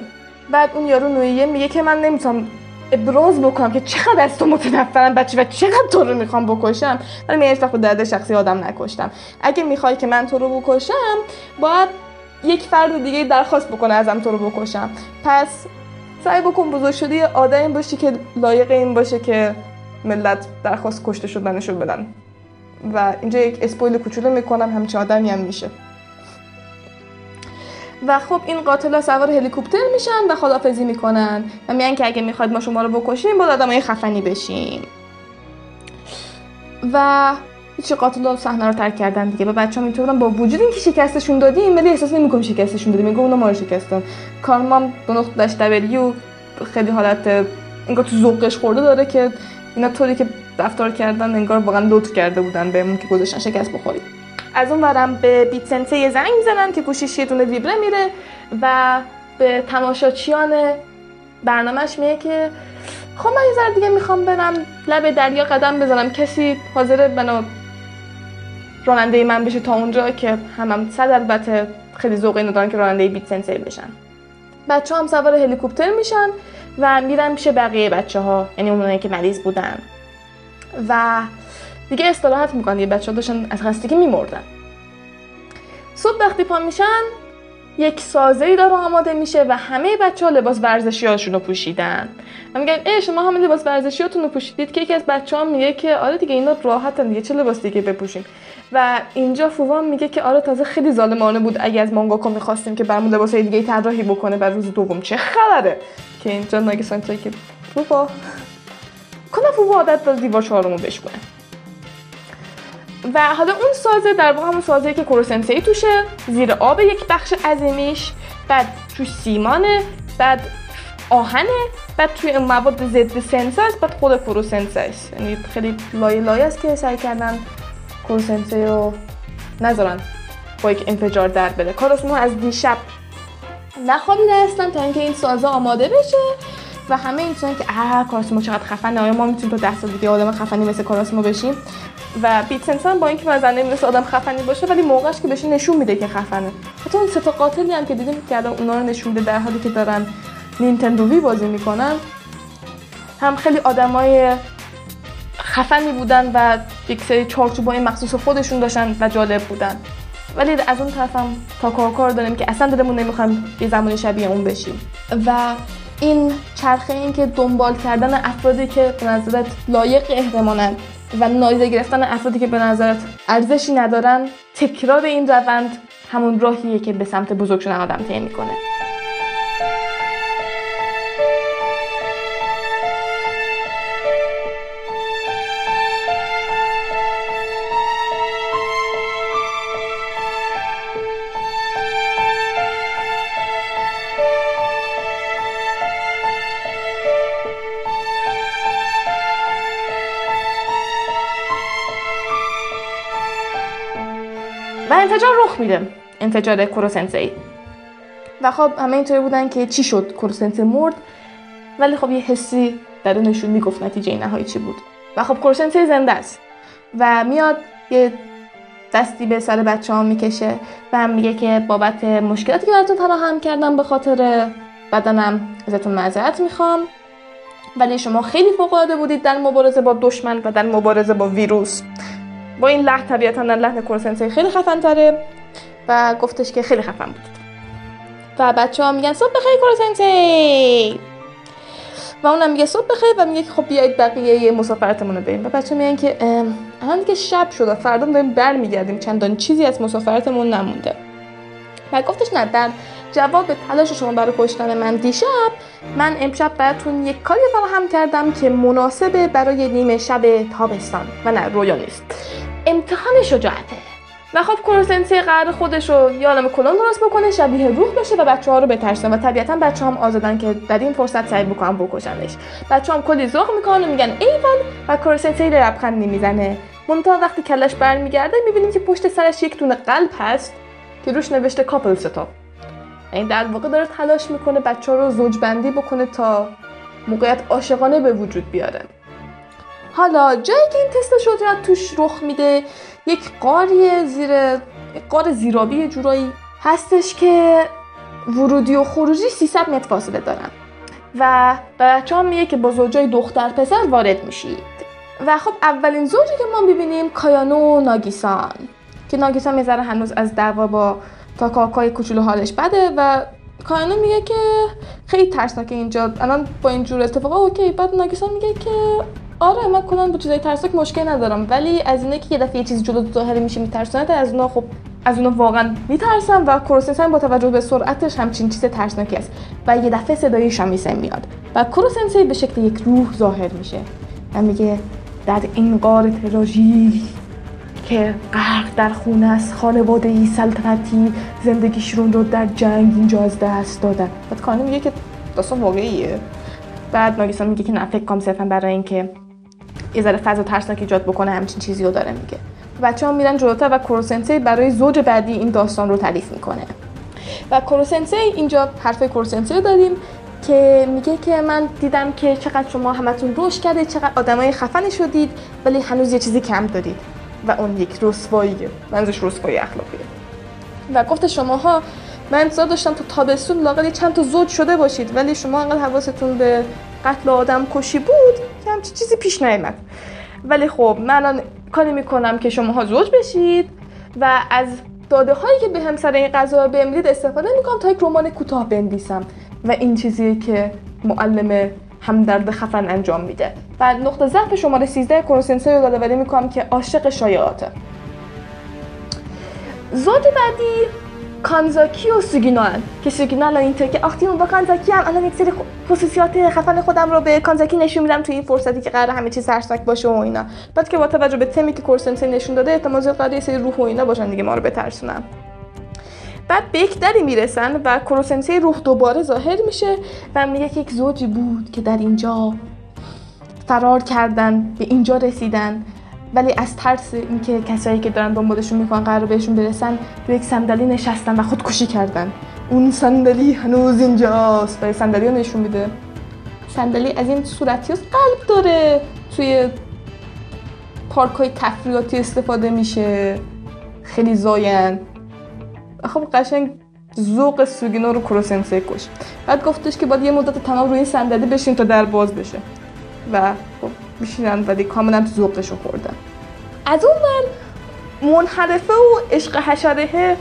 D: بعد اون یارو نویه میگه که من نمی‌تونم ابراز بکنم که چقدر از تو متنفرم بچه و چقدر تو رو می‌خوام بکشم. ولی من هیچ وقت درد شخصی آدم نکشتم. اگه می‌خوای که من تو رو بکشم باید یک فرد دیگه درخواست بکنه ازم تو رو بکشم. پس سعی بکن بزرگ شدی یه آدمی باشی که لایق این باشه که ملت درخواست کشته شدنشو بدن. و اینجا یک اسپویل کوچولو می‌کنم همچه آدمی هم میشه. و خب این قاتلا سوار هلیکوپتر میشن و خدافزی می‌کنن. و میگن که اگه می‌خواید ما شما رو بکشیم با آدمای خفنی بشیم و هیچ قاتل صحنه رو ترک کردن دیگه. و بچه‌ها می‌تونن با وجود اینکه شکستشون دادیم ولی احساس نمی‌کنم شکستشون دادیم. میگه اونا ما رو شکستن. کارمام دو نقطه داشت و خیلی حالت انگار تو ذوقش خورده داره که اینا طوری که رفتار کردن انگار واقعا لطف کرده بودن بهمون که گذاشتن شکست بخوریم. از اون برم به بیت سنسه یه زنگ می‌زنن که گوشیش یه دونه ویبره میره و به تماشاچیان برنامهش میگه که خب من یه ذره دیگه می‌خوام برم لب دریا قدم بزنم. کسی حاضر بنا راننده من بشه تا اونجا که همم صد البته خیلی ذوق اینو دارن که راننده بیت سنسی بشن. بچه هم سوار هلیکوپتر میشن و میرن پیش بقیه بچه ها یعنی اونایی که مریض بودن. و دیگه استراحت می‌کنن یه بچه ها داشتن از خستگی میمردن. صبح وقتی پا میشن یک سازه ای داره آماده میشه و همه بچه ها لباس ورزشی هاشون رو پوشیدن. و میگن ای شما همه لباس ورزشی رو پوشیدید؟ که یکی از بچه ها میگه که آره دیگه اینا راحتن دیگه چه لباس دیگه بپوشیم؟ و اینجا فوان میگه که آره تازه خیلی ظالمانه بود اگه از مانگاکا می‌خواستیم که برامون لباس دیگه طراحی بکنه بر روز دوم. چه خبره! که اینجا ناگسان که فوفا کنه فوفا عادت داره دیوار چهارمو بشکنه. و حالا اون سازه در واقع همون سازه که کوروسنسی توشه زیر آب یک بخش عظیمیش بعد تو سیمانه بعد آهنه بعد توی مواد ضد سنسه است بعد خود کوروسنسه است. یعنی خیلی لایه لایه است که سعی کردن کوروسنسه رو نذارن با یک انفجار در بده کاراسمو از دیشب نخوابیده هستن تا اینکه این سازه آماده بشه. و همه این که اه کاراسمو چقدر خفنه آیا ما می‌تونیم تا ده سال دیگه آدم خفنی مثل کاراسمو بشیم؟ و بیت سنسن با اینکه مثلا نمی‌دونست آدم خفنی باشه ولی موقعش که بشه نشون میده که خفنه. حتی اون سه تا قاتلی هم که دیدیم که الان اونا رو نشون میده در حالی که دارن نینتندو وی بازی می‌کنن هم خیلی آدمای خفنی بودن و یک سری چارچوبای مخصوص خودشون داشتن و جالب بودن. ولی از اون طرف هم تا کار داریم که اصلا دلمون نمی‌خوایم یه زمانی شبیه اون بشیم. و این چرخه این که دنبال کردن افرادی که به نظرت لایق احتمالن و نادیده گرفتن افرادی که به نظرت ارزشی ندارن تکرار این روند همون راهیه که به سمت بزرگ شدن آدم طی می‌کنه. رخ میده. انفجار کوروسنسی و خب همه اینطوری بودن که چی شد؟ کوروسنسی مرد. ولی خب یه حسی درونشون می‌گفت نتیجه نهایی چی بود. و خب کوروسنسی زنده است. و میاد یه دستی به سر بچه ها می‌کشه و هم میگه که بابت مشکلاتی که براتون فراهم کردم به خاطر بدنم ازتون معذرت می‌خوام. ولی شما خیلی فوق بودید در مبارزه با دشمن و در مبارزه با ویروس. با این لحن طبیعتا لحن کورسنسی خیلی خفن تره و گفتش که خیلی خفن بودید و بچه ها میگن صبح بخیر کورسنسی و اونم میگه صبح بخیر و میگه که خب بیایید بقیه مسافرتمون رو بریم. و بچه میگن که الان دیگه شب شده فردا داریم برمیگردیم. چندان چیزی از مسافرتمون نمونده. و گفتش نه در جواب تلاش شما برای کشتن من دیشب من امشب براتون یک کاری فراهم کردم که مناسبه برای نیمه شب تابستان. و نه رویا نیست. امتحان شجاعته و خب کورسنسی قرار خودش رو یه عالم کلون درست بکنه شبیه روح بشه و بچه ها رو بترسن و طبیعتا بچه هم آزادن که در این فرصت سعی بکنن بکشنش. بچه هم کلی ذوق می‌کنن و میگن ایوان و کورسنسی لبخندی می‌زنه منتها وقتی کلش برمیگرده می‌بینیم که پشت سرش یک دونه قلب هست که روش نوشته کاپل ستا این در واقع داره تلاش می‌کنه بچه ها رو زوجبندی بکنه تا موقعیت عاشقانه به وجود بیاره. حالا جایی که این تست شجاعت توش رخ میده یک قاری زیر قار زیرابی جورایی هستش که ورودی و خروجی 300 متر فاصله دارن. و بچه هم میگه که با زوجای دختر پسر وارد میشید. و خب اولین زوجی که ما ببینیم کایانو و ناگیسان. که ناگیسان می‌ذاره هنوز از دعوا با تا کاکای کوچولو حالش بده و کایانو میگه که خیلی ترسناکه اینجا. الان با اینجور اتفاقا اوکی. بعد ناگیسان میگه که آره من کلا با چیزای ترسناک مشکل ندارم. ولی از اینه که یه دفعه یه چیزی جلو ظاهر میشه میترسونه از اونها خب از اونها واقعا میترسم و کروسنسن با توجه به سرعتش همچین چیز ترسناکی است. و یه دفعه صدای شامیسن میاد. و کروسنسی به شکل یک روح ظاهر میشه. و میگه در این غار تراژیک که غرق در خون است خانواده ای سلطنتی زندگیشون رو در جنگ اینجا از دست دادن. بعد کانه میگه که داستان واقعیه. بعد ناگیسان میگه که نه فکر صرفا برای اینکه یه ذره فضا ترسناک ایجاد بکنه همچین چیزی رو داره میگه. بچه ها میرن جلوتر و کروسنسی برای زوج بعدی این داستان رو تعریف می‌کنه. و کروسنسی اینجا حرف کروسنسی رو داریم که میگه که من دیدم که چقدر شما همتون رشد کرده چقدر آدمای خفنی شدید ولی هنوز یه چیزی کم دارید و اون یک رسواییه منظورش رسوایی اخلاقیه. و گفت شماها من انتظار داشتم تو تابستون لاقل چند تا زوج شده باشید ولی شما انقدر حواستون به قتل آدم کشی بود همچی چیزی پیش نیامد ولی خب من الان کاری می‌کنم که شماها زوج بشید و از داده هایی که به هم سر این قضا بمیرید استفاده می‌کنم تا یک رمان کوتاه بنویسم و این چیزی که معلم همدرد خفن انجام میده. و نقطه ضعف شماره 13 کروسنسه رو یادآوری می‌کنم که عاشق شایعاته. زوج بعدی کانزاکی و سوگینا. که سوگینا الان اینطور که اون با کانزاکی هم. الان یک سری خصوصیات خفن خودم رو به کانزاکی نشون میدم تو این فرصتی که قرار همه چیز ترسناک باشه و اینا. بعد که با توجه به تمی که کورسنسه نشون داده احتمال زیاد قرار یه سری روح و اینا باشن دیگه ما رو بترسونن. بعد به یک دری می‌رسن و کروسنسی روح دوباره ظاهر میشه و میگه که یک زوجی بود که در اینجا فرار کردن به اینجا رسیدن. ولی از ترس اینکه کسایی که دارن دنبالشون می‌کنن قرار بهشون برسن روی یک صندلی نشستن و خودکشی کردن. اون صندلی هنوز اینجاست و صندلی رو نشون میده. صندلی از این صورتی قلب داره. توی پارک های تفریحاتی استفاده میشه. خیلی زاین خب قشنگ ذوق سوگینو رو کروسنسه کش. بعد گفتش که باید یه مدت تمام روی صندلی بشین تا در باز بشه. و خب میشینن ولی کاملا تو ذوقش رو خوردن. از اون من منحرفه و عشق حشره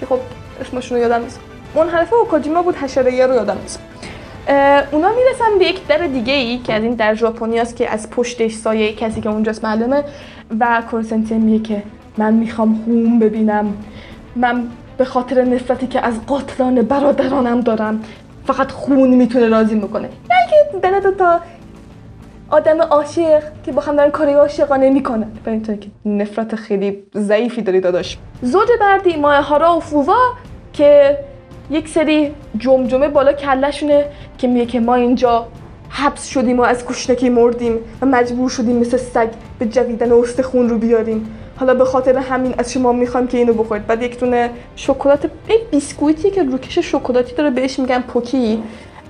D: که خب اسمشون رو یادم نیست. منحرفه و کاجیما بود حشره رو یادم نیست. اونا می‌رسن به یک در دیگه ای که از این در ژاپنی که از پشتش سایه کسی که اونجاست معلومه و کورسنتی میگه که من می‌خوام خون ببینم. من به خاطر نفرتی که از قاتلان برادرانم دارم فقط خون می‌تونه راضی می‌کنه. نه که دو تا آدم عاشق که با هم دارن کاری عاشقانه می‌کنن. به این که نفرت خیلی ضعیفی داری داداش. زوج بردی ماه هارا و فووا که یک سری جمجمه بالا کلشونه که میگه که ما اینجا حبس شدیم و از گشنگی مردیم و مجبور شدیم مثل سگ به جویدن استخون رو بیاریم. حالا به خاطر همین از شما می‌خوام که اینو بخورید. بعد یک دونه شکلات بیسکویتی که روکش شکلاتی داره بهش میگن پوکی.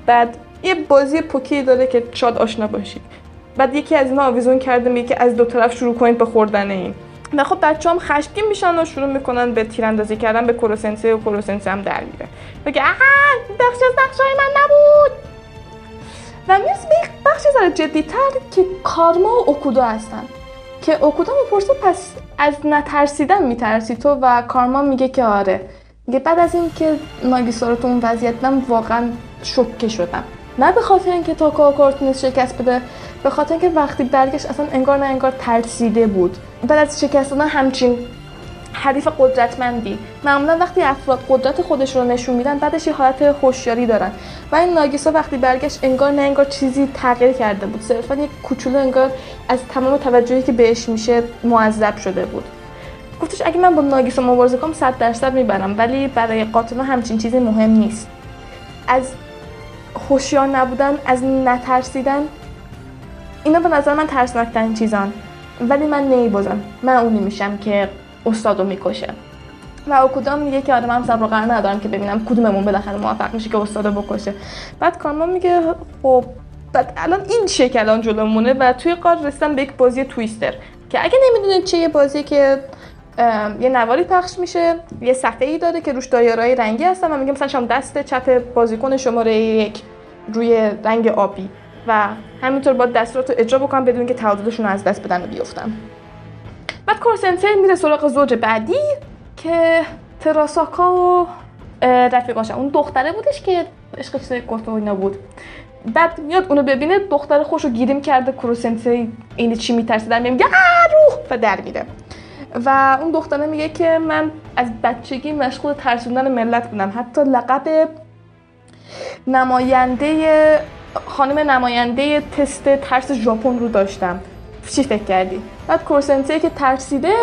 D: بعد یه بازی پوکی داره که شاید آشنا باشید. بعد یکی از اینا آویزون کرده میگه که از دو طرف شروع کنید به خوردن این. و خب بچه هم میشن و شروع می‌کنن به تیراندازی کردن به کروسنسه و کروسنسه هم در میره. بگه آها بخش از من نبود. و می‌رسه به یک بخش ذره جدیتر که کارما و اوکودو هستن. که اوکودو می‌پرسه پس از نترسیدن میترسی تو؟ و کارما میگه که آره. میگه بعد از این که ناگیسا رو تو اون وضعیت واقعا شوکه شدم. نه به خاطر اینکه تاکا تونست شکست بده به خاطر اینکه وقتی برگشت اصلا انگار نه انگار ترسیده بود. بعد از شکست دادن همچین حریف قدرتمندی. معمولا وقتی افراد قدرت خودش رو نشون میدن بعدش یه حالت هوشیاری دارن. و این ناگیسا وقتی برگشت انگار نه انگار چیزی تغییر کرده بود. صرفا یک کوچولو انگار از تمام توجهی که بهش میشه معذب شده بود. گفتش اگه من با ناگیسا مبارزه کنم 100 درصد می‌برم ولی برای قاتل همچین چیزی مهم نیست. از هوشیار نبودن از نترسیدن. اینا به نظر من ترسناکترین چیزان. ولی من نیبازم من اونی میشم که استادو می‌کشه. و او کدام میگه که آدم هم صبر قرار ندارم که ببینم کدوممون بالاخره موفق میشه که استادو بکشه. بعد کارما میگه خب بعد الان این شکل الان جلومونه و توی قار رسیدم به یک بازی تویستر. که اگه نمی‌دونید چه یه بازی که یه نواری پخش میشه یه صفحه ای داره که روش دایرهای رنگی هستن و میگه مثلا شما دست چپ بازیکن شماره یک روی رنگ آبی و همینطور با دستورات رو اجرا بکنم بدون که تعادلشون رو از دست بدن و بیفتم بعد کورسنسه میره سراغ زوج بعدی که تراساکا و رفیقاشن اون دختره بودش که عشق چیزای و اینا بود. بعد میاد اونو ببینه دختر خوش رو گیریم کرده کروسنسه این چی میترسه؟ در میگه روح! و در میره. و اون دختره میگه که من از بچگی مشغول ترسوندن ملت بودم. حتی لقب نماینده خانم نماینده تست ترس ژاپن رو داشتم. چی فکر کردی؟ بعد کورسنسه که ترسیده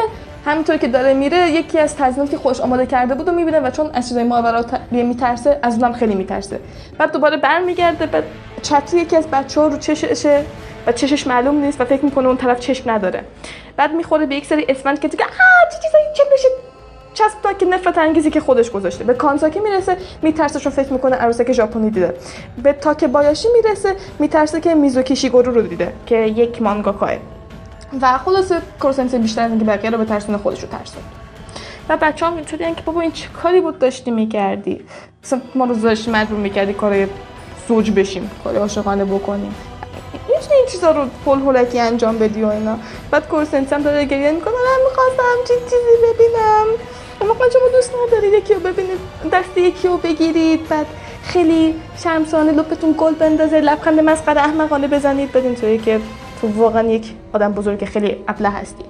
D: همینطور که داره میره یکی از تزینات که خوش آماده کرده بود می‌بینه و چون از چیزای ماورا میترسه از اونم خیلی میترسه. بعد دوباره برمیگرده بعد چتری یکی از بچه ها رو چششه و چشش معلوم نیست و فکر می‌کنه اون طرف چشم نداره. بعد می‌خوره به یک سری اسفند که دیگه آ چه چیزایی چه بشه چسب که نفرت انگیزی که خودش گذاشته. به کانزاکی می‌رسه میترسه چون فکر می‌کنه عروسک ژاپنی دیده. به تاک بایاشی می‌رسه میترسه که میزوکی شیگورو رو دیده که یک مانگاکاه. و خلاصه کورسنسه بیشتر از اینکه بقیه رو به خودش رو ترسون. و بچه هم اینطوری که بابا این چه کاری بود داشتی می‌کردی؟ مثلا ما رو داشتی مجبور می‌کردی کار زوج بشیم کار عاشقانه بکنیم. میشه این چیزا رو پل هولکی انجام بدی و اینا. بعد کورسنس هم داره گریه می‌کنه. من می‌خواستم چی چیزی ببینم. اما شما دوست ندارید یکی رو ببینید دست یکی رو بگیرید. بعد خیلی شرمسانه لپتون گل بندازه. لبخند مسخره احمقانه بزنید. بدین توی که تو واقعا یک آدم بزرگ خیلی ابله هستی.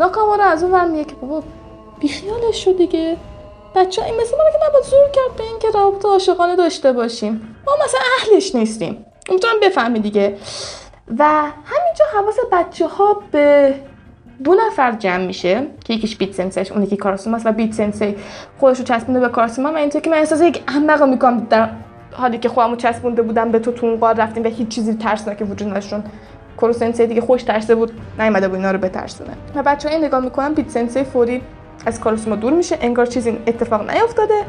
D: ناکامارا از اون میگه که بابا بیخیالش شو دیگه. بچه این مثل من که نباید زور کرد به اینکه رابطه عاشقانه داشته باشیم. ما مثلا اهلش نیستیم. امیدوارم بفهمی دیگه. و همینجا حواس بچه ها به دو نفر جمع میشه که یکیش بیت سنسیش اون یکی کاراسوما و بیت سنسی خودش رو چسبونده به کاراسوما. من اینطور که من احساس یک احمق می‌کنم در حالی که خودمو چسبونده بودم به تو تو اون قار رفتیم و هیچ چیزی ترسناک وجود نداشتون کورو دیگه خوش ترسه بود نیومده بود اینا رو بترسونه. و بچه این نگاه می‌کنن بیت سنسی فوری از کاراسوما دور میشه انگار چیزی اتفاق نیافتاده.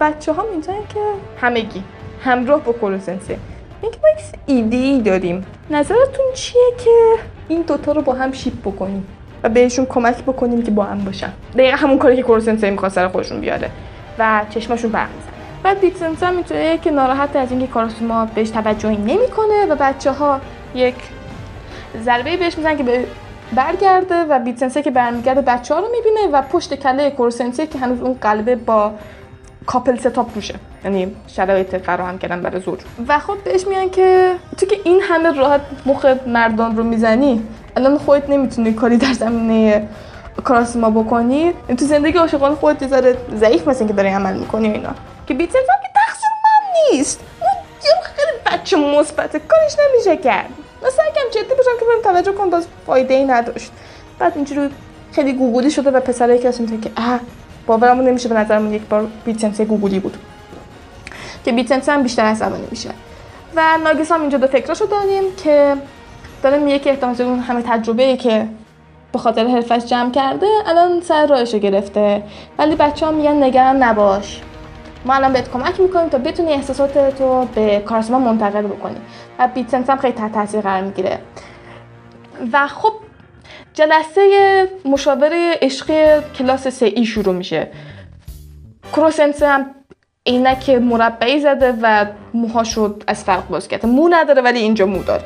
D: بچه ها که همگی همراه با کورو اینکه ما یک ایده ای داریم. نظرتون چیه که این دوتا رو با هم شیپ بکنیم و بهشون کمک بکنیم که با هم باشن؟ دقیقا همون کاری که کورسنسه می‌خواد سر خودشون بیاره و چشمشون برق میزن بعد بیتسنس هم می‌تونه که ناراحت از اینکه کاراسوما بهش توجهی نمی‌کنه و بچه ها یک ضربه بهش می‌زنن که به برگرده و بیتسنسه که برمیگرده بچه ها رو می‌بینه و پشت کله کورسنسه که هنوز اون قلبه با کاپل ستاپ روشه یعنی شرایط فراهم کردن برای زوج و خب بهش میگن که تو که این همه راحت مخ مردان رو می‌زنی الان خودت نمی‌تونی کاری در زمینه کاراسما بکنی. تو زندگی عاشقانه خودت یه ضعیف مثل که داری عمل می‌کنی اینا. که بیت که تقصیر من نیست. اون خیلی بچه مثبت کارش نمیشه کرد. مثلا کم جدی باشم که بریم توجه کن باز فایده ای نداشت. بعد اینجوری خیلی گوگولی شده و پسره که اصلا که اه باورمون نمیشه به نظرمون یک بار بیتنسی گوگولی بود. که بیتنسی هم بیشتر عصبانی میشه. و ناگیس هم اینجا دو فکراشو داریم که داره میگه که احتمال اون همه تجربه ای که به خاطر حرفش جمع کرده الان سر راهش گرفته. ولی بچه ها میگن نگران نباش. ما الان بهت کمک می‌کنیم تا بتونی احساسات تو به کارسما منتقل بکنی. و بیتسنس هم خیلی تحت تاثیر قرار می‌گیره. و خب جلسه مشاوره عشقی کلاس سه ای شروع میشه. کروسنس هم عینک مربعی زده و موهاش رو از فرق باز کرده مو نداره ولی اینجا مو داره.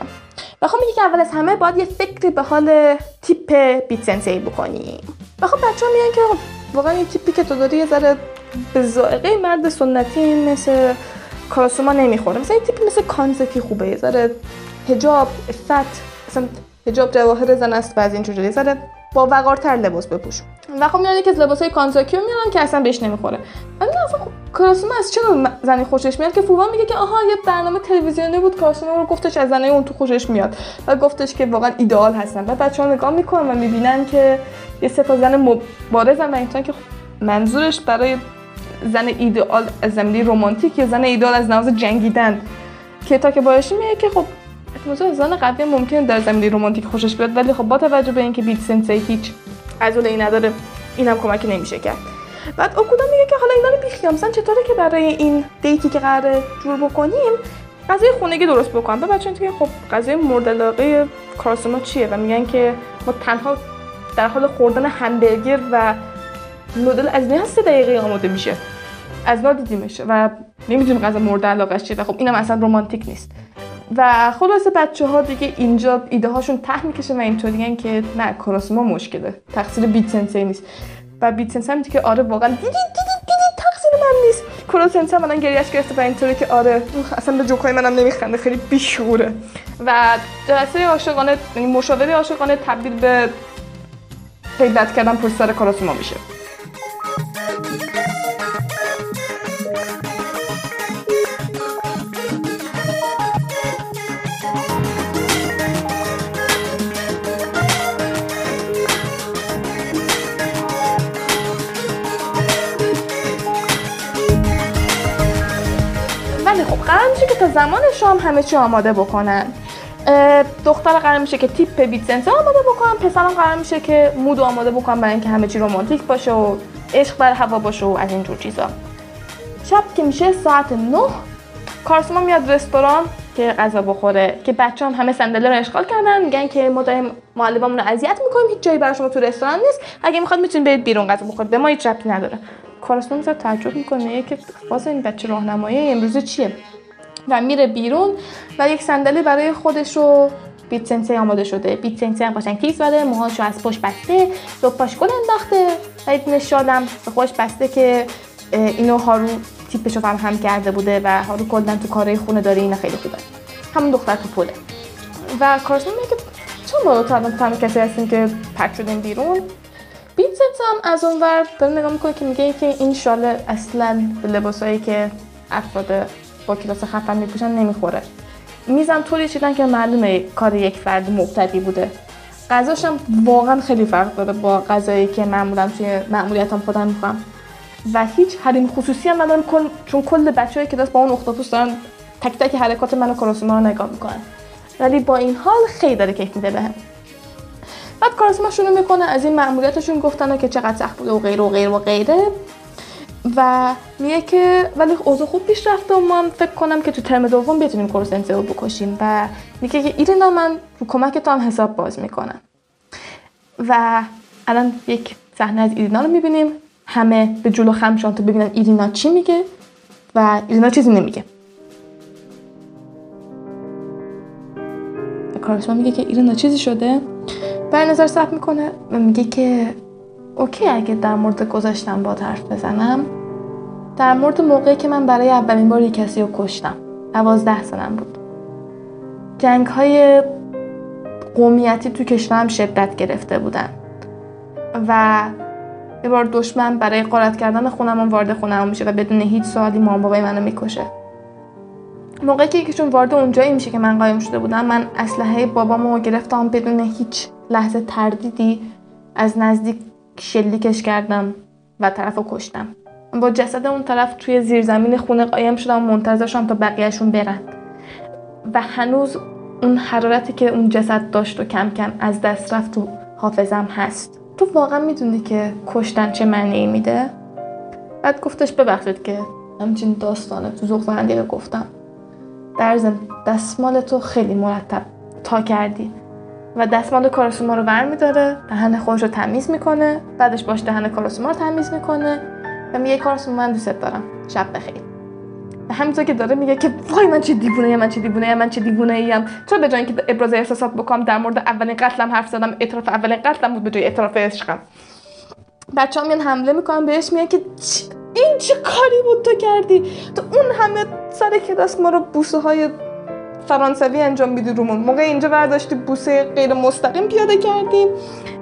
D: و خب میگه که اول از همه باید یه فکری به حال تیپ بیت سنسی بکنیم و خب بچه ها میگن که خب واقعا این تیپی که تو داری یه ذره به ذائقه مرد سنتی مثل کاراسوما نمی‌خوره. مثلا این تیپی مثل کانزکی خوبه یه ذره هجاب افت مثلا هجاب جواهر زن است و از این جوری ذره با وقارتر لباس بپوش. و خب میان که لباس های کانزاکی رو میارن که اصلا بهش نمی‌خوره. ولی اصلا خب کاراسوما از چه زنی خوشش میاد؟ که فوبا میگه که آها یه برنامه تلویزیونی بود کاراسوما رو گفتش از زنای اون تو خوشش میاد. و گفتش که واقعا ایدئال هستن. و بچه‌ها نگاه می‌کنن و می‌بینن که یه سه تا زن مبارزن و اینطور که خب منظورش برای زن ایدئال از زمینی رمانتیک یا زن ایدئال از نواز جنگیدن. که تا که بایشی میگه که خب احتمال زن قوی ممکنه در زمینی رمانتیک خوشش بیاد ولی خب با توجه به اینکه بیت سنسی هیچ عضله ای نداره اینم کمکی نمیشه کرد. بعد اوکودا میگه که حالا اینا رو بیخیام مثلا چطوره که برای این دیتی که قراره جور بکنیم غذای خونگی درست بکنم؟ به بچه‌ها که خب غذای مورد علاقه کارسوما چیه؟ و میگن که ما تنها در حال خوردن همبرگر و نودل از این سه دقیقه آماده میشه. از دیدیمش و نمی‌دونیم غذا مورد علاقه چیه. و خب اینم اصلا رمانتیک نیست. و خلاصه بچه ها دیگه اینجا ایده هاشون ته می‌کشه و اینطوری که نه کاراسوما مشکله. تقصیر بیت سنسی نیست. و بیت سنسی هم که آره واقعا دیدی دیدی تقصیر من نیست. کاراسنسی هم الان گریش گرفته و اینطوری که آره اصلا به جوکای منم نمیخنده خیلی بیشوره و جلسه عاشقانه یعنی مشاوره عاشقانه تبدیل به غیبت کردن پشت سر کاراسوما میشه. قرار میشه که تا زمان شام همه چی آماده بکنن. دختر قرار میشه که تیپ بیت سنس آماده بکنن پسرم قرار میشه که مود آماده بکنن برای اینکه همه چی رومانتیک باشه و عشق بر هوا باشه و از اینجور چیزا. شب که میشه ساعت 9 کارسما میاد رستوران که غذا بخوره که بچه هم همه صندلی رو اشغال کردن میگن که ما داریم معلممون رو اذیت می‌کنیم هیچ جایی برای شما تو رستوران نیست. اگه می‌خواد می‌تونید برید بیرون غذا بخورید به ما هیچ ربطی نداره. کارسما میاد تعجب می‌کنه. که باز این بچه راهنمایی امروز چیه؟ و میره بیرون و یک صندلی برای خودش رو بیت سنسی آماده شده. بیت سنسی هم قشنگ تیز زده موهاشو از پشت بسته پاش گل انداخته و یه شادم به خوش بسته که اینو هارو تیپشو فهم هم کرده بوده و هارو کلا تو کارهای خونه داره اینا خیلی خوبه. همون دختر تو پله و کارسون میگه چون ما الان تنها کسی هستیم که پرد شدیم بیرون بیت هم از اونور داره نگاه می‌کنه که میگه که این شال اصلا به لباسایی که افراد با کلاس خفن میپوشن نمی‌خوره. میزم طوری چیدن که معلومه کار یک فرد مبتدی بوده. غذاش هم واقعا خیلی فرق داره با غذایی که معمولا توی معمولیتم خودم می‌خوام و هیچ حریم خصوصی هم ندارم چون کل بچه های کلاس با اون اختاپوس دارن تک تک حرکات من و کاراسوما رو نگاه می‌کنن. ولی با این حال خیلی داره کیف میده بهم. بعد کاراسوما شروع می‌کنه از این معمولیتشون گفتن که چقدر سخت بوده و غیره و غیره و غیره. و میگه که ولی اوضاع خوب پیش رفته و من فکر کنم که تو ترم دوم بتونیم کورس رو بکشیم. و میگه که ایرینا من رو کمک تو هم حساب باز می‌کنم. و الان یک صحنه از ایرینا رو می‌بینیم. همه به جلو خم شان تا ببینن ایرینا چی میگه و ایرینا چیزی نمیگه. کارسما میگه که ایرینا چیزی شده؟ بر نظر ثبت می‌کنه و میگه که اوکی اگه در مورد گذاشتم با حرف بزنم در مورد موقعی که من برای اولین بار یک کسی رو کشتم دوازده سنم بود. جنگ های قومیتی تو کشورم شدت گرفته بودن و یه بار دشمن برای قارت کردن خونم وارد خونم میشه و بدون هیچ سوالی مام بابای منو می‌کشه. موقعی که یکیشون وارد اونجایی میشه که من قایم شده بودم من اسلحه بابامو گرفتم بدون هیچ لحظه تردیدی از نزدیک شلیکش کردم و طرف رو کشتم. با جسد اون طرف توی زیرزمین خونه قایم شدم و منتظرشم تا بقیهشون برن. و هنوز اون حرارتی که اون جسد داشت و کم کم از دست رفت تو حافظم هست. تو واقعا می‌دونی که کشتن چه معنی میده؟ بعد گفتش ببخشید که همچین داستانه تو رو گفتم. در ضمن دستمال تو خیلی مرتب تا کردی. و دستمال کاراسوما رو ور میداره دهن خودش رو تمیز می‌کنه بعدش باش دهن کاراسوما رو تمیز می‌کنه و میگه کاراسوما من دوست دارم. شب بخیر. و همینطور که داره میگه که وای من چه دیوونه ای من چه دیوونه ای من چه دیوونه ایم چرا به جای اینکه ابراز احساسات بکنم در مورد اولین قتلم حرف زدم اعتراف اولین قتلم بود به جای اعتراف عشقم؟ بچه میان حمله می‌کنن بهش میگن که این چه کاری بود تو کردی؟ تو اون همه سر کلاس ما رو بوسه های فرانسوی انجام میدی رومون. موقع اینجا برداشتی بوسه غیر مستقیم پیاده کردیم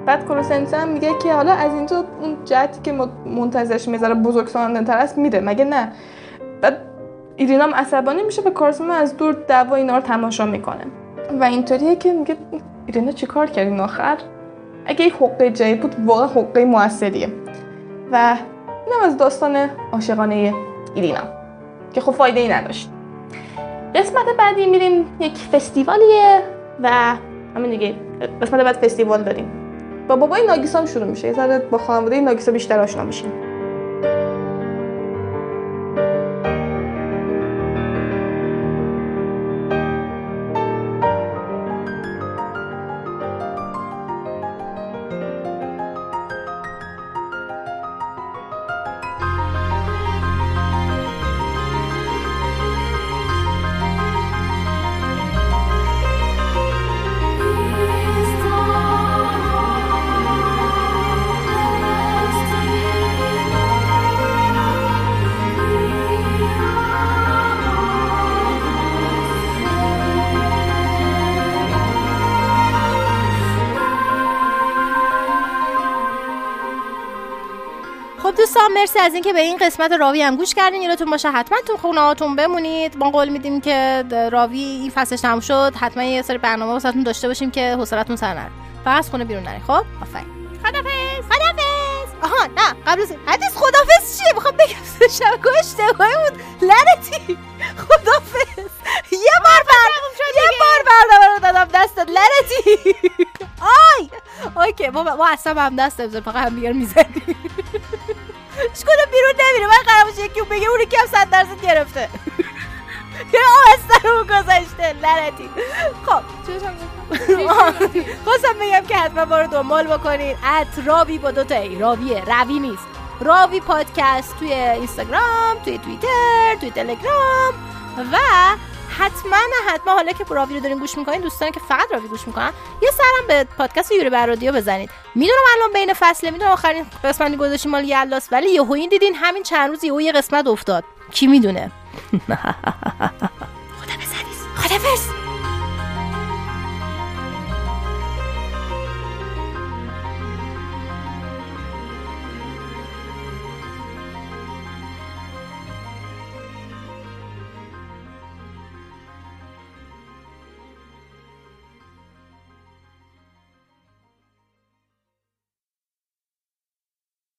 D: بعد کروسنسی هم میگه که حالا از اینجا اون جهتی که منتظرش می‌ذاره بزرگ تر است میره. مگه نه؟ بعد ایرینام عصبانی میشه و کارسما از دور دعوا اینا رو تماشا می‌کنه. و اینطوریه که میگه ایرینا چیکار کردین آخر؟ اگه یک حقه جایی بود واقعا حقه موثریه. و اینم از داستان عاشقانه ایرینا که خب فایده ای نداشت. قسمت بعدی میریم یک فستیوالیه و همین دیگه قسمت بعد فستیوال داریم. با بابای ناگیسا شروع میشه. یه با خانواده ناگیسا بیشتر آشنا میشیم.
E: از اینکه به این قسمت راوی هم گوش کردین یادتون باشه حتما تو خونه هاتون بمونید. ما قول میدیم که راوی این فصلش تموم شد. حتما یه سری برنامه واسهتون داشته باشیم که حوصلتون سر نره. فقط خونه بیرون نرید خب؟ آفرین. خدافظ خدافظ آها نه قبل از حدیث خدافظ چیه؟ می‌خوام بگم شبکه اشتباهی بود لعنتی. خدافظ یه بار بر یه بار برنامه رو دادم دستت لعنتی. آی. اوکی ما ما اصلا هم دست نمی‌زنیم فقط هم دیگر می‌زنیم. کنه بیرون نمیره. من قرار باشه یکی بگه اونی که هم صد درصد گرفته. یه آستر رو گذاشته. لعنتی. خب. خواستم بگم که حتما ما رو دنبال بکنین. ات راوی با دوتا ای. راویه روی نیست. راوی پادکست توی اینستاگرام توی توییتر توی تلگرام و حتما حتما. حالا که راوی رو دارین گوش می‌کنین دوستان که فقط راوی گوش می‌کنن یه سرم به پادکست یوری برادیو بزنید. می‌دونم الان بین فصله می‌دونم آخرین قسمتی گذاشتیم مال یلاس ولی یهو این دیدین همین چند روز یهو یه قسمت افتاد. کی می‌دونه؟ خدا خدا